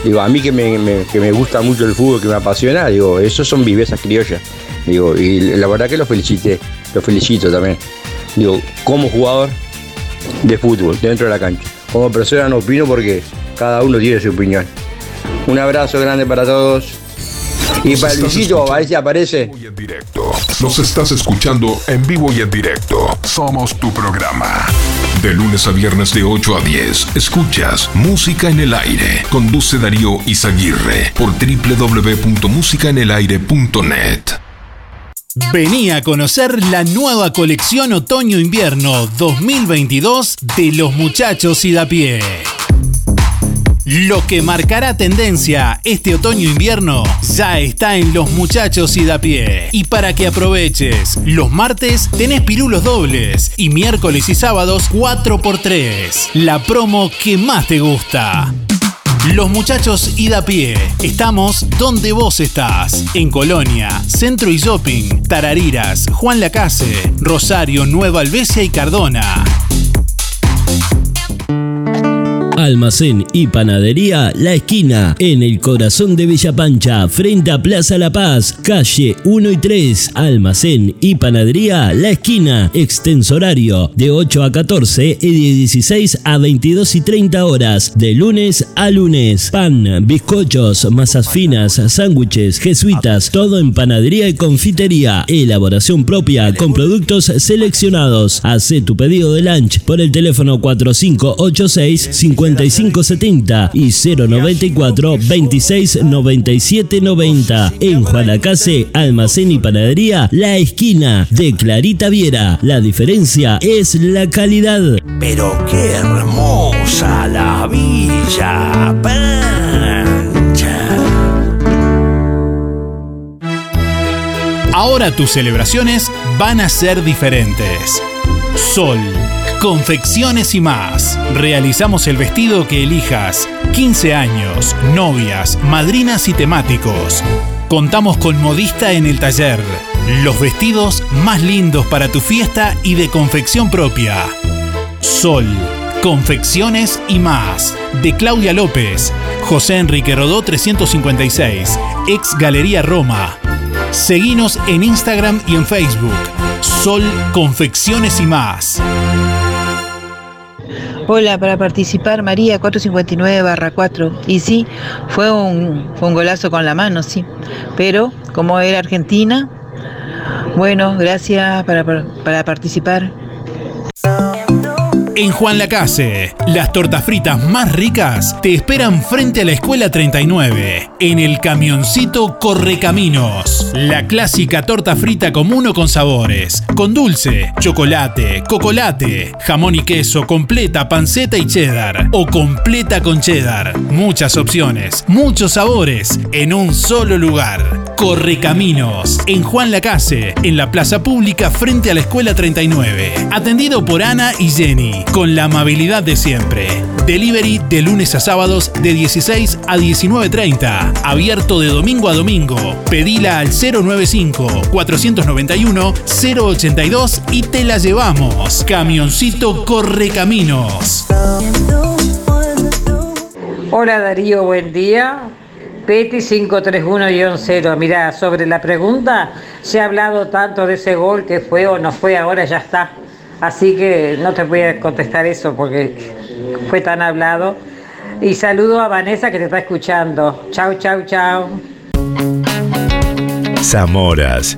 Digo, a mí que me, que me gusta mucho el fútbol, que me apasiona, digo, eso son vivezas criollas. Digo, y la verdad que lo felicité, lo felicito también. Digo, como jugador de fútbol, dentro de la cancha. Como persona no opino porque cada uno tiene su opinión. Un abrazo grande para todos. Y para Luisito, a ver si aparece. Nos estás escuchando en vivo y en directo. Somos tu programa. De lunes a viernes de 8 a 10, escuchas Música en el Aire. Conduce Darío Izaguirre por www.musicaenelaire.net. Vení a conocer la nueva colección Otoño-Invierno 2022 de los muchachos y da pie. Lo que marcará tendencia este otoño-invierno ya está en los muchachos y da pie. Y para que aproveches, los martes tenés pirulos dobles y miércoles y sábados 4x3. La promo que más te gusta. Los muchachos ida a pie. Estamos donde vos estás. En Colonia, Centro y Shopping, Tarariras, Juan Lacase, Rosario, Nueva Albesia y Cardona. Almacén y panadería La Esquina, en el corazón de Villa Pancha, frente a Plaza La Paz, calle 1 y 3. Almacén y panadería La Esquina, extenso horario de 8 a 14 y de 16 a 22 y 30 horas, de lunes a lunes. Pan, bizcochos, masas finas, sándwiches, jesuitas, todo en panadería y confitería. Elaboración propia con productos seleccionados. Hacé tu pedido de lunch por el teléfono 4586 5570 y 094 26 97 90. En Juanacase, Almacén y Panadería, La Esquina de Clarita Viera. La diferencia es la calidad. Pero qué hermosa la Villa Pancha. Ahora tus celebraciones van a ser diferentes. Sol, confecciones y más. Realizamos el vestido que elijas. 15 años, novias, madrinas y temáticos. Contamos con modista en el taller. Los vestidos más lindos para tu fiesta y de confección propia. Sol, confecciones y más. De Claudia López, José Enrique Rodó 356, ex Galería Roma. Seguinos en Instagram y en Facebook. Sol Confecciones y más. Hola, para participar María 459 barra 4. Y sí, fue un, fue un golazo con la mano, sí. Pero como era Argentina, bueno, gracias para, para participar. En Juan Lacase, las tortas fritas más ricas te esperan frente a la Escuela 39, en el camioncito Correcaminos. La clásica torta frita común o con sabores, con dulce, chocolate, cocolate, jamón y queso, completa, panceta y cheddar, o completa con cheddar. Muchas opciones, muchos sabores, en un solo lugar. Correcaminos, en Juan Lacase, en la plaza pública frente a la Escuela 39. Atendido por Ana y Jenny, con la amabilidad de siempre. Delivery de lunes a sábados de 16 a 19.30. Abierto de domingo a domingo. Pedila al 095-491-082 y te la llevamos. Camioncito Correcaminos. Hola Darío, buen día. Peti 531-0. Mira, sobre la pregunta, se ha hablado tanto de ese gol que fue o no fue, ahora ya está. Así que no te voy a contestar eso porque fue tan hablado. Y saludo a Vanessa que te está escuchando. Chau, chau, chau. Zamoras.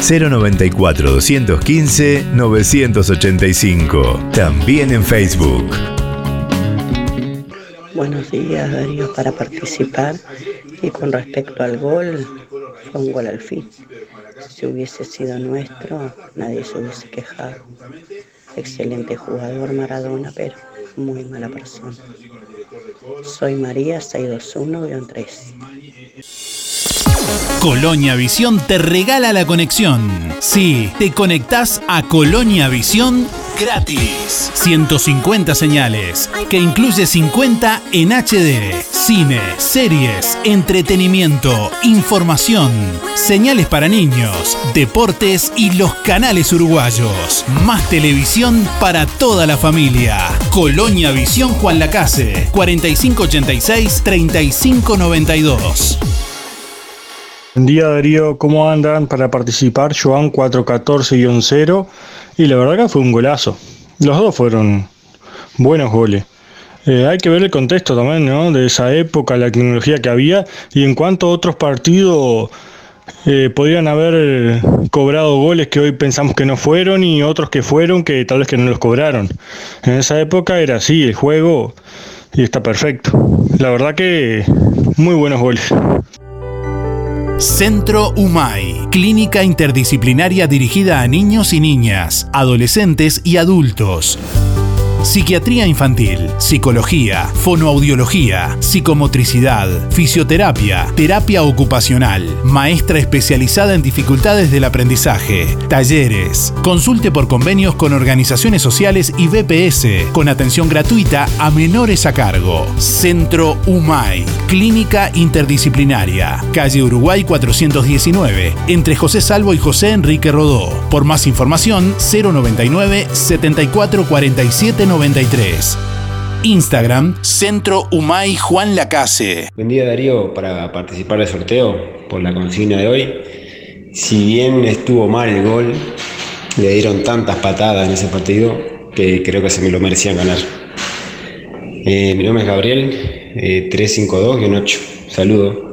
094 215 985. También en Facebook. Buenos días, Darío, para participar. Y con respecto al gol, fue un gol al fin. Si hubiese sido nuestro, nadie se hubiese quejado. Excelente jugador Maradona, pero muy mala persona. Soy María 621-3. Colonia Visión te regala la conexión. Sí, te conectás a Colonia Visión gratis. 150 señales, que incluye 50 en HD. Cine, series, entretenimiento, información, señales para niños, deportes y los canales uruguayos. Más televisión para toda la familia. Colonia Visión Juan Lacase, 4586-3592. Buen día Darío, ¿cómo andan para participar? Joan 414-0 y la verdad que fue un golazo. Los dos fueron buenos goles. Eh, hay que ver el contexto también, ¿no? De esa época, la tecnología que había y en cuanto a otros partidos eh, podrían haber cobrado goles que hoy pensamos que no fueron y otros que fueron que tal vez que no los cobraron. En esa época era así el juego y está perfecto. La verdad que muy buenos goles. Centro UMAI, clínica interdisciplinaria dirigida a niños y niñas, adolescentes y adultos. Psiquiatría infantil, psicología, fonoaudiología, psicomotricidad, fisioterapia, terapia ocupacional, maestra especializada en dificultades del aprendizaje, talleres. Consulte por convenios con organizaciones sociales y BPS, con atención gratuita a menores a cargo. Centro UMAI, clínica interdisciplinaria, calle Uruguay 419, entre José Salvo y José Enrique Rodó. Por más información, 099 74 47 93. Instagram, Centro Humay Juan Lacase. Buen día Darío, para participar del sorteo por la consigna de hoy. Si bien estuvo mal el gol, le dieron tantas patadas en ese partido que creo que se me lo merecían ganar. Eh, mi nombre es Gabriel, eh, 352-8. Saludo.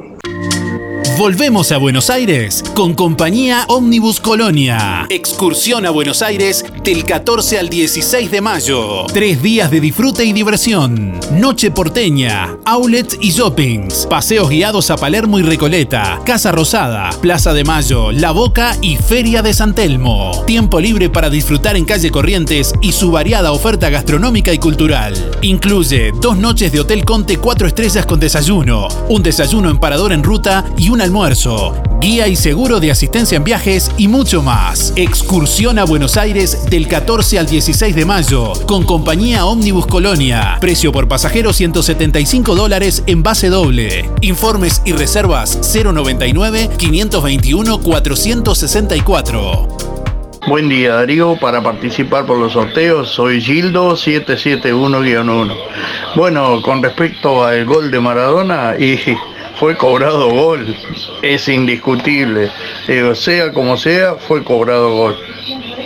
Volvemos a Buenos Aires con compañía Omnibus Colonia. Excursión a Buenos Aires del 14 al 16 de mayo. Tres días de disfrute y diversión. Noche porteña, outlets y shoppings. Paseos guiados a Palermo y Recoleta. Casa Rosada, Plaza de Mayo, La Boca y Feria de San Telmo. Tiempo libre para disfrutar en calle Corrientes y su variada oferta gastronómica y cultural. Incluye dos noches de Hotel Conte 4 estrellas con desayuno, un desayuno en parador en ruta y un almuerzo, guía y seguro de asistencia en viajes y mucho más. Excursión a Buenos Aires del 14 al 16 de mayo con compañía Omnibus Colonia. Precio por pasajero 175 dólares en base doble. Informes y reservas 099 521 464. Buen día Darío, para participar por los sorteos soy Gildo 771-1. Bueno, con respecto al gol de Maradona, y fue cobrado gol, es indiscutible. Digo, sea como sea, fue cobrado gol.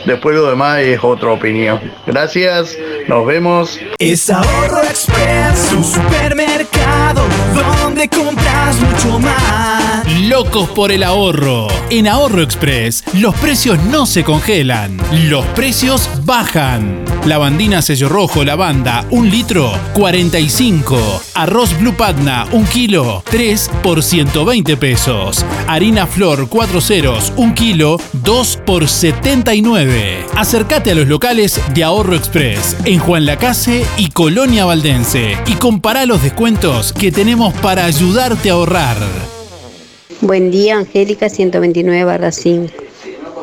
Después lo demás es otra opinión. Gracias, nos vemos. Es Ahorro Express, supermercado donde compras mucho más. Locos por el ahorro. En Ahorro Express, los precios no se congelan, los precios bajan. Lavandina sello rojo, lavanda, un litro, 45. Arroz Blue Patna, un kilo, 3 por 120 pesos. Harina Flor, 4 ceros, un kilo, 2 por 79. Acércate a los locales de Ahorro Express en Juan Lacase y Colonia Valdense y compara los descuentos que tenemos para ayudarte a ahorrar. Buen día, Angélica 129 barra 5.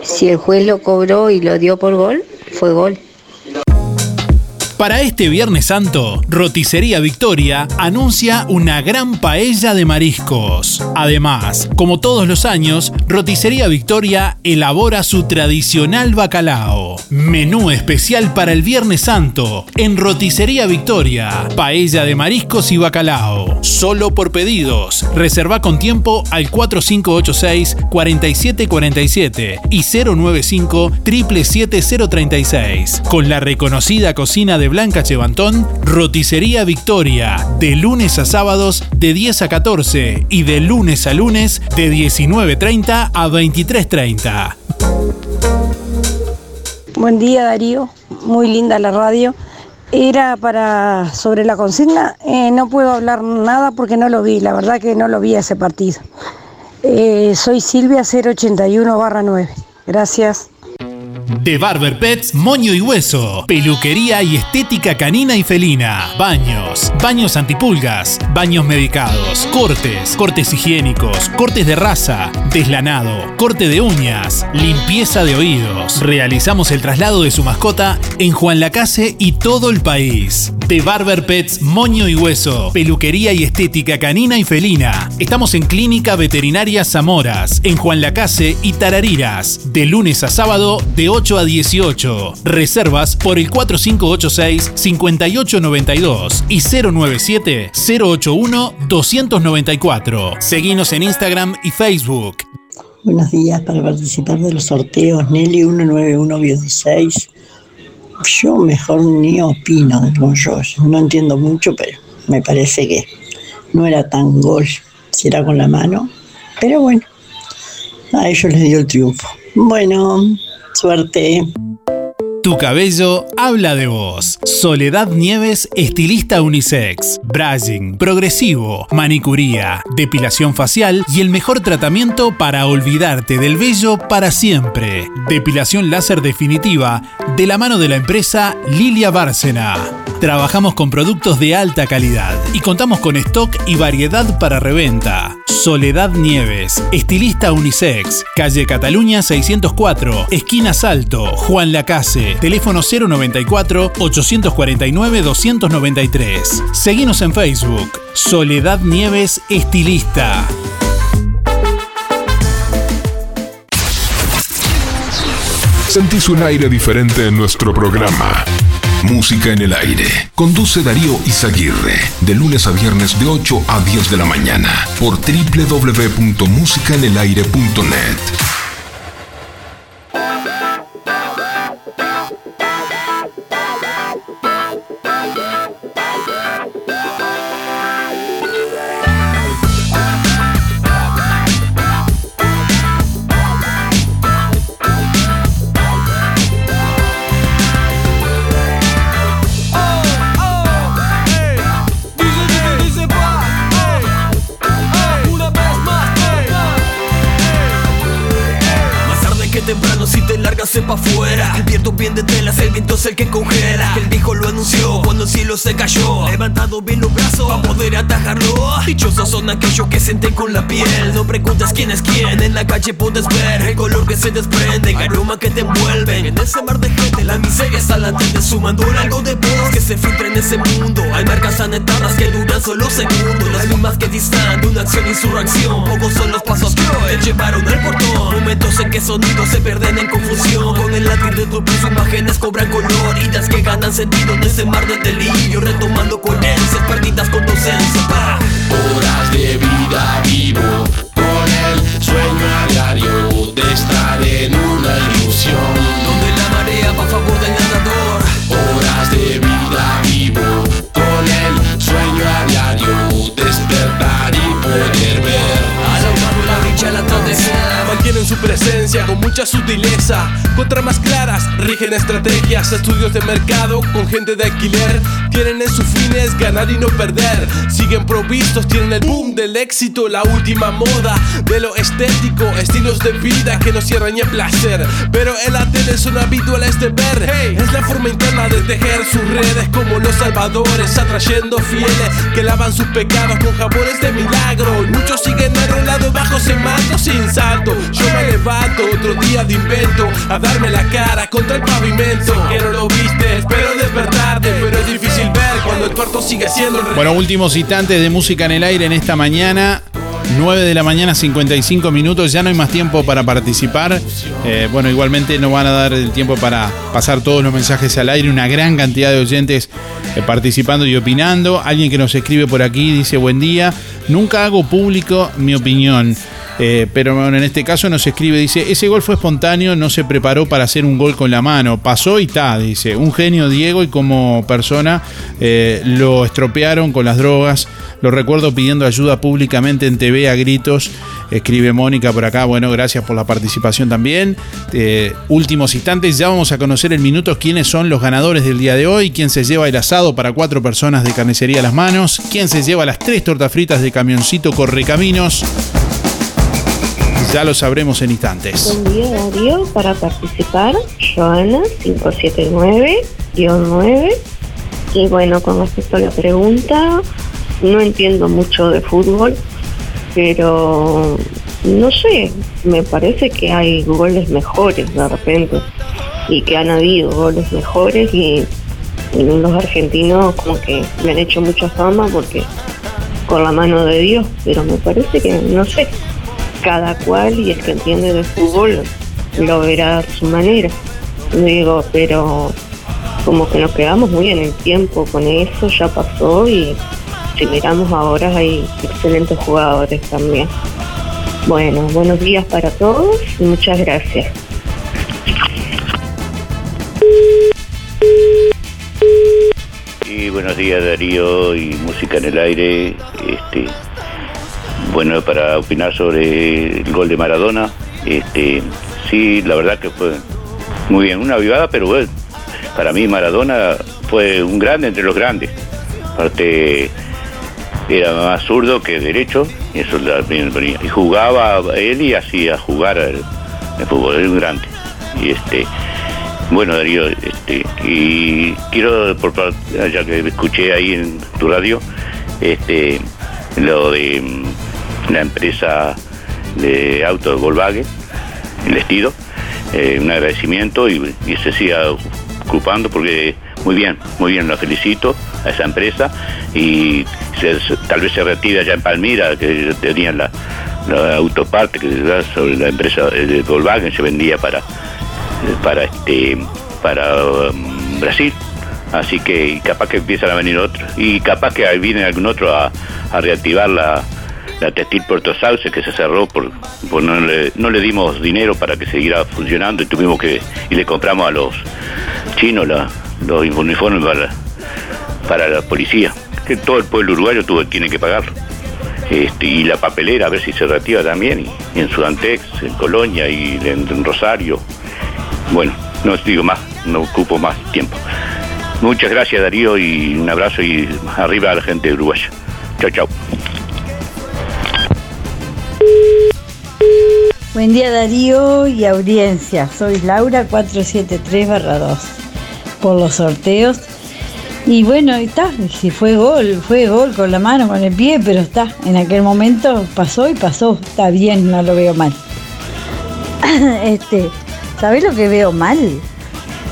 Si el juez lo cobró y lo dio por gol, fue gol. Para este Viernes Santo, Roticería Victoria anuncia una gran paella de mariscos. Además, como todos los años, Roticería Victoria elabora su tradicional bacalao. Menú especial para el Viernes Santo en Roticería Victoria. Paella de mariscos y bacalao. Solo por pedidos. Reserva con tiempo al 4586-4747 y 095 77036. Con la reconocida cocina de Blanca Chevantón, Roticería Victoria, de lunes a sábados de 10 a 14 y de lunes a lunes de 19.30 a 23.30. Buen día Darío, muy linda la radio. Era para sobre la consigna, eh, no puedo hablar nada porque no lo vi, la verdad que no lo vi ese partido. Eh, soy Silvia 081 barra 9. Gracias. De Barber Pets, Moño y Hueso. Peluquería y estética canina y felina. Baños, baños antipulgas, baños medicados, cortes, cortes higiénicos, cortes de raza, deslanado, corte de uñas, limpieza de oídos. Realizamos el traslado de su mascota en Juan Lacase y todo el país. De Barber Pets, Moño y Hueso. Peluquería y estética canina y felina. Estamos en Clínica Veterinaria Zamoras, en Juan Lacase y Tarariras. De lunes a sábado, de 8 a 18. Reservas por el 4586-5892 y 097-081-294. Seguinos en Instagram y Facebook. Buenos días, para participar de los sorteos Nelly 191-16. Yo mejor ni opino con yo, no entiendo mucho, pero me parece que no era tan gol si era con la mano. Pero bueno, a ellos les dio el triunfo. Bueno, suerte. Tu cabello habla de vos. Soledad Nieves, estilista unisex. Brushing, progresivo, manicuría, depilación facial y el mejor tratamiento para olvidarte del vello para siempre. Depilación láser definitiva de la mano de la empresa Lilia Bárcena. Trabajamos con productos de alta calidad y contamos con stock y variedad para reventa. Soledad Nieves, estilista unisex, calle Cataluña 604, esquina Salto, Juan Lacase, teléfono 094-849-293. Seguimos en Facebook, Soledad Nieves, estilista. Sentís un aire diferente en nuestro programa. Música en el aire. Conduce Darío Izaguirre. De lunes a viernes de 8 a 10 de la mañana. Por www.musicaenelaire.net. afuera. El viento bien de telas, el viento es el que congela. El viejo lo anunció cuando el cielo se cayó. Levantado bien los brazos para poder atajarlo. Dichosos son aquellos que sienten con la piel. No preguntas quién es quién, en la calle puedes ver El color que se desprende, el aroma que te envuelven. En ese mar de gente la miseria está latente Sumando algo de voz que se filtra en ese mundo. Hay marcas anetadas que duran solo segundos. Las mismas que distan de una acción y su reacción. Pocos son los pasos que hoy te llevaron al portón. Momentos en que sonidos se pierden en confusión Con el latir de tu pulso imágenes cobran color Idas que ganan sentido en ese mar de delirio Retomando coherencias perdidas con docencia pa. Horas de vida vivo con el sueño a diario de estar en una ilusión. Donde la marea va a favor del nadador Horas de vida vivo con el sueño a diario despertar y poder ver. A la humano la dicha al atardecer Mantienen su presencia con mucha sutileza. Con tramas claras, rigen estrategias, estudios de mercado con gente de alquiler. Tienen en sus fines ganar y no perder. Siguen provistos, tienen el boom del éxito, la última moda de lo estético, estilos de vida que no cierran ni el placer. Pero en la tele son habituales de ver. Hey, es la forma interna de tejer sus redes como los salvadores, atrayendo fieles que lavan sus pecados con jabones de milagro. Y muchos siguen enrolados bajo ese sin salto. Yo me levanto otro día de invento a darme la cara contra el pavimento. Que no lo viste, espero despertarte, pero es difícil ver cuando el cuarto sigue siendo el Bueno, últimos instantes de música en el aire en esta mañana. 9 de la mañana, 55 minutos. Ya no hay más tiempo para participar. Eh, bueno, igualmente no van a dar el tiempo para pasar todos los mensajes al aire. Una gran cantidad de oyentes eh, participando y opinando. Alguien que nos escribe por aquí dice: Buen día. Nunca hago público mi opinión. Eh, pero bueno, en este caso nos escribe, dice, ese gol fue espontáneo, no se preparó para hacer un gol con la mano, pasó y está, dice, un genio Diego y como persona eh, lo estropearon con las drogas, lo recuerdo pidiendo ayuda públicamente en TV a gritos, escribe Mónica por acá, bueno, gracias por la participación también. Eh, últimos instantes, ya vamos a conocer en minutos quiénes son los ganadores del día de hoy, quién se lleva el asado para cuatro personas de carnicería a las manos, quién se lleva las tres tortas fritas de camioncito Correcaminos. Ya lo sabremos en instantes. Buen día Darío, para participar, Joana 579-9. Y bueno, con respecto a la pregunta, no entiendo mucho de fútbol, pero no sé, me parece que hay goles mejores de repente y que han habido goles mejores y, y los argentinos como que le han hecho mucha fama porque con la mano de Dios, pero me parece que, no sé, cada cual y el que entiende de fútbol lo verá a su manera. Digo, pero como que nos quedamos muy en el tiempo con eso, ya pasó y si miramos ahora hay excelentes jugadores también. Bueno, buenos días para todos y muchas gracias. Y buenos días Darío y Música en el Aire. Este, bueno, para opinar sobre el gol de Maradona, este, sí, la verdad que fue muy bien, una vivada, pero bueno, para mí Maradona fue un grande entre los grandes. Aparte, era más zurdo que derecho, y eso también venía. Y jugaba él y hacía jugar el, fútbol, era un grande. Y este, bueno Darío, este, y quiero, por, par- ya que escuché ahí en tu radio, este, lo de la empresa de autos Volkswagen, el vestido, eh, un agradecimiento y, se siga ocupando porque muy bien, muy bien, lo felicito a esa empresa y tal vez se retira ya en Palmira, que tenían la, la autoparte que sobre la empresa de Volkswagen se vendía para para este para um, Brasil. Así que capaz que empiezan a venir otros y capaz que viene algún otro a, a reactivar la, la textil Puerto Sauce que se cerró por, por no, le, no le dimos dinero para que siguiera funcionando y tuvimos que y le compramos a los chinos los uniformes para, para la policía que todo el pueblo uruguayo tuvo, tiene que pagarlo este, y la papelera a ver si se reactiva también y en Sudantex, en Colonia y en, en Rosario bueno, no os digo más, no ocupo más tiempo. Muchas gracias Darío y un abrazo y arriba a la gente uruguaya. Chao, chao. Buen día Darío y audiencia. Soy Laura 473-2 por los sorteos. Y bueno, está, si fue gol, fue gol con la mano, con el pie, pero está, en aquel momento pasó y pasó, está bien, no lo veo mal. [COUGHS] este, ¿sabés lo que veo mal?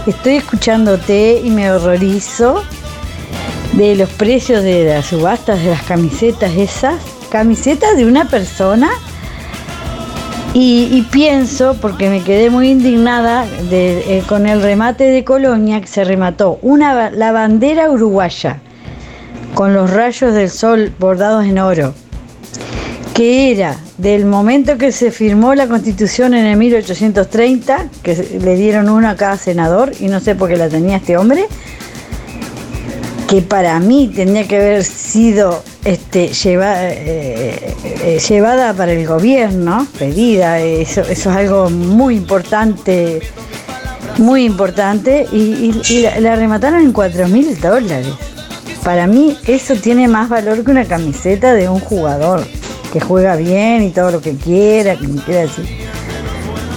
Estoy escuchándote y me horrorizo de los precios de las subastas de las camisetas esas, camisetas de una persona y, pienso, porque me quedé muy indignada eh, con el remate de Colonia, que se remató. Una, la bandera uruguaya con los rayos del sol bordados en oro, que era del momento que se firmó la constitución en el 1830, que le dieron una a cada senador, y no sé por qué la tenía este hombre, que para mí tendría que haber sido este, lleva- eh, eh, llevada para el gobierno, pedida, eso, es algo muy importante, muy importante, y la, la remataron en 4 mil dólares. Para mí eso tiene más valor que una camiseta de un jugador que juega bien y todo lo que quiera, que me quiera decir.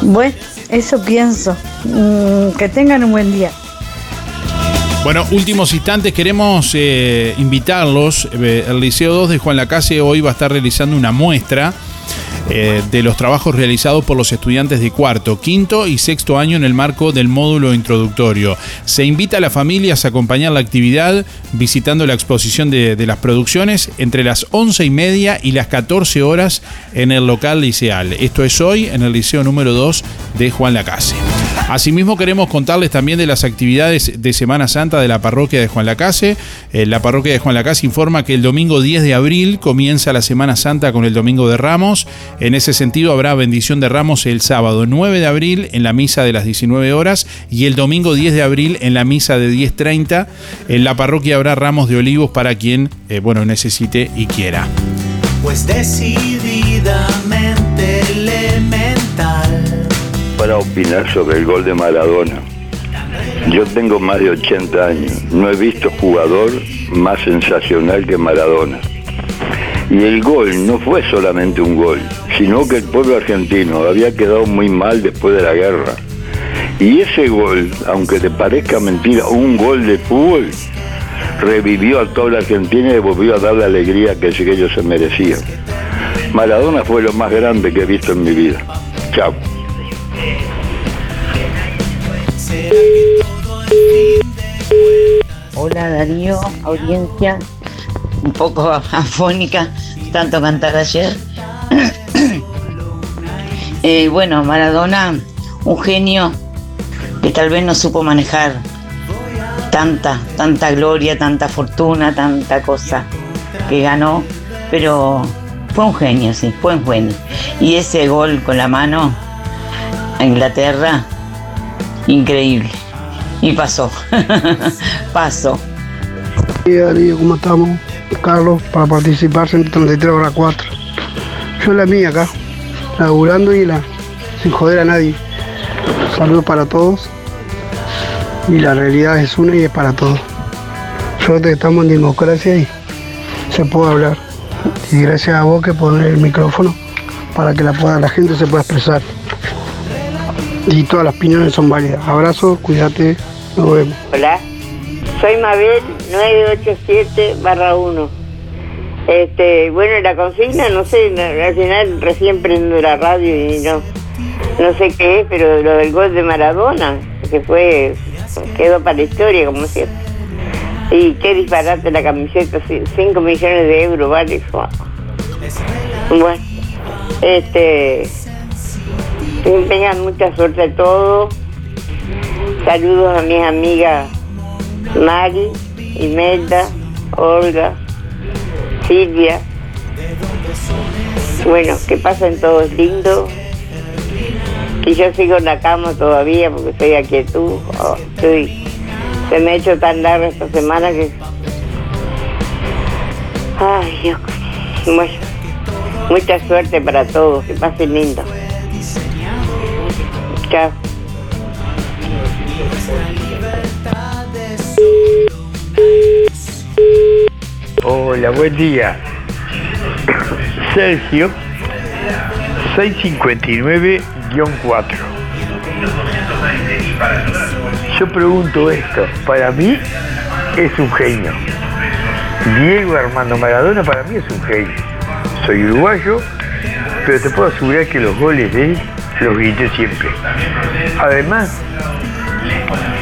Bueno, eso pienso. Mm, que tengan un buen día. Bueno, últimos instantes, queremos eh, invitarlos. Eh, El Liceo 2 de Juan Lacase hoy va a estar realizando una muestra eh, de los trabajos realizados por los estudiantes de cuarto, quinto y sexto año en el marco del módulo introductorio. Se invita a las familias a acompañar la actividad visitando la exposición de, las producciones entre las 11 y media y las 14 horas en el local liceal. Esto es hoy en el Liceo número 2 de Juan Lacase. Asimismo queremos contarles también de las actividades de Semana Santa de la parroquia de Juan Lacase. Eh, la parroquia de Juan Lacase informa que el domingo 10 de abril comienza la Semana Santa con el Domingo de Ramos. En ese sentido habrá bendición de Ramos el sábado 9 de abril en la misa de las 19 horas y el domingo 10 de abril en la misa de 10.30. En la parroquia habrá ramos de olivos para quien eh, bueno, necesite y quiera. Pues decididamente elemental. para opinar sobre el gol de Maradona. Yo tengo más de 80 años, no he visto jugador más sensacional que Maradona. Y el gol no fue solamente un gol, sino que el pueblo argentino había quedado muy mal después de la guerra. Y ese gol, aunque te parezca mentira, un gol de fútbol, revivió a toda la Argentina y volvió a dar la alegría que ellos se merecían. Maradona fue lo más grande que he visto en mi vida. Chao. Hola Darío, audiencia, un poco [LAUGHS] afónica, tanto cantar ayer. [CLEARS THROAT] Eh, bueno, Maradona, un genio que tal vez no supo manejar tanta, tanta gloria, tanta fortuna, tanta cosa que ganó, pero fue un genio, sí, fue un genio. Y ese gol con la mano a Inglaterra, increíble. Y pasó, [LAUGHS] pasó. ¿cómo estamos? Carlos, para participar 133 horas 4. Yo la mía acá, laburando y la, sin joder a nadie. Saludos para todos. Y la realidad es una y es para todos. Nosotros estamos en democracia y se puede hablar. Y gracias a vos que poner el micrófono para que la, pueda, la gente se pueda expresar. Y todas las opiniones son válidas. Abrazo, cuídate, nos vemos. Hola, soy Mabel 987 1. Este, bueno, la consigna, no sé, al final recién prendo la radio y no, no sé qué es, pero lo del gol de Maradona, que fue, quedó para la historia, como siempre. Y qué disparate la camiseta, 5 millones de euros, vale. Bueno, este, tengan mucha suerte a todos. Saludos a mis amigas Mari, Imelda, Olga, Silvia. Bueno, que pasen todos lindos. Y yo sigo en la cama todavía porque estoy aquí tú. Oh, se me ha hecho tan larga esta semana que. Ay, Dios. Bueno, mucha suerte para todos. Que pasen lindo. Chao. Hola, buen día. Sergio, 659-4. Yo pregunto esto, para mí es un genio. Diego Armando Maradona para mí es un genio. Soy uruguayo, pero te puedo asegurar que los goles de él los grité siempre. Además,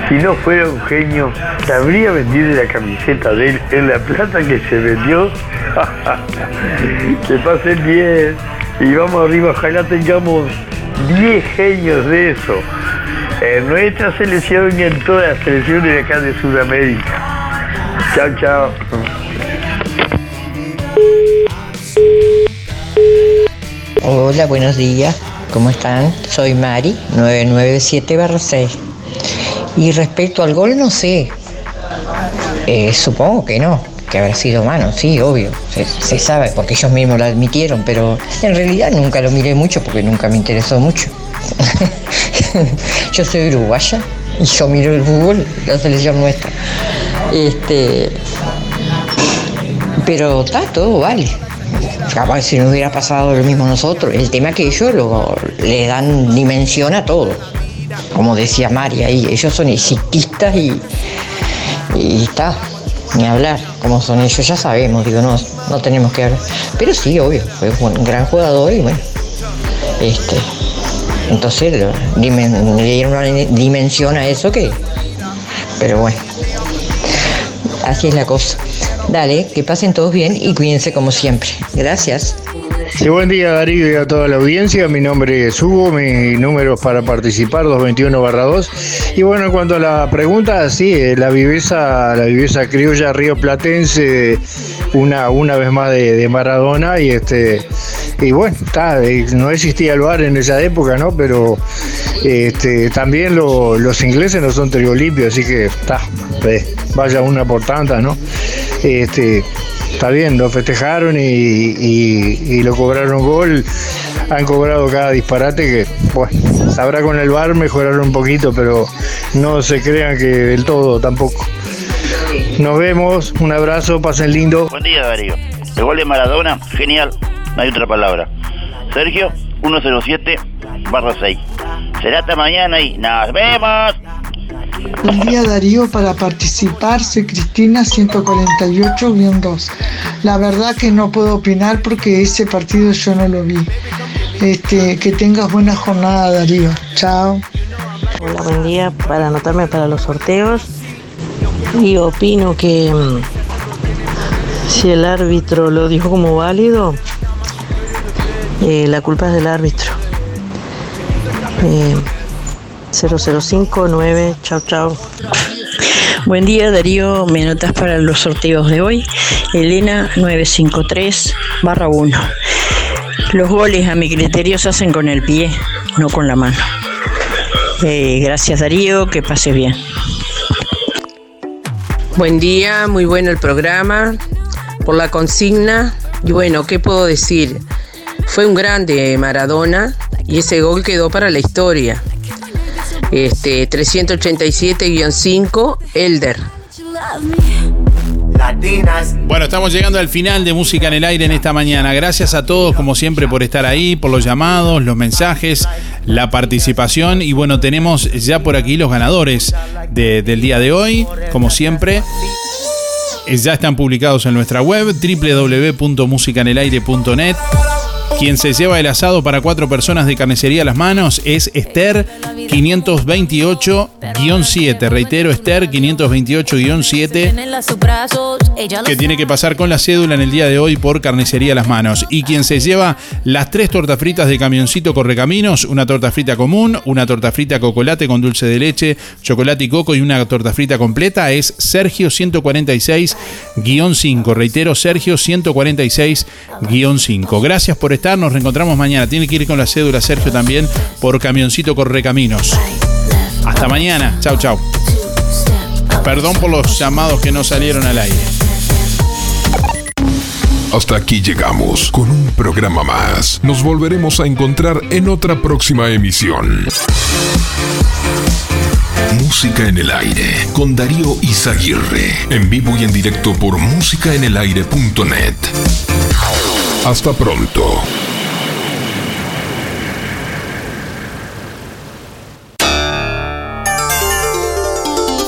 si no fuera un genio, te habría vendido la camiseta de él en la plata que se vendió. [LAUGHS] que pasen bien. Y vamos arriba, ojalá tengamos 10 genios de eso. En nuestra selección y en todas las selecciones de acá de Sudamérica. Chao, chao. Hola, buenos días. ¿Cómo están? Soy Mari, 997-6. Y respecto al gol, no sé. Eh, supongo que no, que habrá sido mano, sí, obvio. Se, sabe, porque ellos mismos lo admitieron, pero en realidad nunca lo miré mucho porque nunca me interesó mucho. [LAUGHS] yo soy uruguaya y yo miro el fútbol, la selección nuestra. Este, pero está todo, vale. Capaz si no hubiera pasado lo mismo a nosotros. El tema que ellos lo- le dan dimensión a todo. Como decía María ahí, ellos son exitistas y, está, ni hablar, como son ellos ya sabemos, digo, no, no tenemos que hablar. Pero sí, obvio, fue un gran jugador y bueno, este, entonces le dieron una dimensión a eso que, pero bueno, así es la cosa. Dale, que pasen todos bien y cuídense como siempre. Gracias. Buen día Darío y a toda la audiencia. Mi nombre es Hugo, mi número es para participar 221-2. Y bueno, en cuanto a la pregunta, sí, eh, la viveza, la viveza criolla río platense, una, una vez más de, Maradona y este y bueno, está, eh, no existía el bar en esa época, ¿no? Pero este, también lo- los ingleses no son trigo así que está, eh, vaya una por tantas, ¿no? Este, está bien, lo festejaron y, y- lo cobraron gol. Han cobrado cada disparate que, bueno, sabrá con el bar mejorar un poquito, pero no se crean que del todo tampoco. Nos vemos, un abrazo, pasen lindo. Buen día, Darío. El gol de Maradona, genial, no hay otra palabra. Sergio, 107 barra 6. Será hasta mañana y nos vemos. Buen día Darío, para participar soy Cristina 148-2. La verdad que no puedo opinar porque ese partido yo no lo vi. Este, que tengas buena jornada Darío. Chao. Hola, buen día. Para anotarme para los sorteos. Y opino que mm, si el árbitro lo dijo como válido, eh, la culpa es del árbitro. Eh, 0059, chao, chao. Buen día Darío, me notas para los sorteos de hoy. Elena 953 barra 1. Los goles a mi criterio se hacen con el pie, no con la mano. Eh, gracias Darío, que pases bien. Buen día, muy bueno el programa, por la consigna. Y bueno, ¿qué puedo decir? Fue un grande Maradona y ese gol quedó para la historia. Este 387-5 Elder. Bueno, estamos llegando al final de Música en el Aire en esta mañana. Gracias a todos, como siempre, por estar ahí, por los llamados, los mensajes, la participación. Y bueno, tenemos ya por aquí los ganadores de- del día de hoy, como siempre. Ya están publicados en nuestra web www.musicanelaire.net. Quien se lleva el asado para cuatro personas de carnicería a las manos es Esther 528-7. Reitero, Esther 528-7 que tiene que pasar con la cédula en el día de hoy por carnicería a las manos. Y quien se lleva las tres tortas fritas de camioncito Correcaminos, una torta frita común, una torta frita cocolate con dulce de leche, chocolate y coco y una torta frita completa es Sergio 146-5. Reitero, Sergio 146-5. Gracias por estar, nos reencontramos mañana. Tiene que ir con la cédula Sergio también por camioncito Correcaminos. Hasta mañana. Chau, chau. Perdón por los llamados que no salieron al aire. Hasta aquí llegamos con un programa más. Nos volveremos a encontrar en otra próxima emisión. Música en el aire con Darío Izaguirre. En vivo y en directo por musicaenelaire.net. Hasta pronto.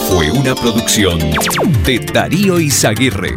Fue una producción de Darío Izaguirre.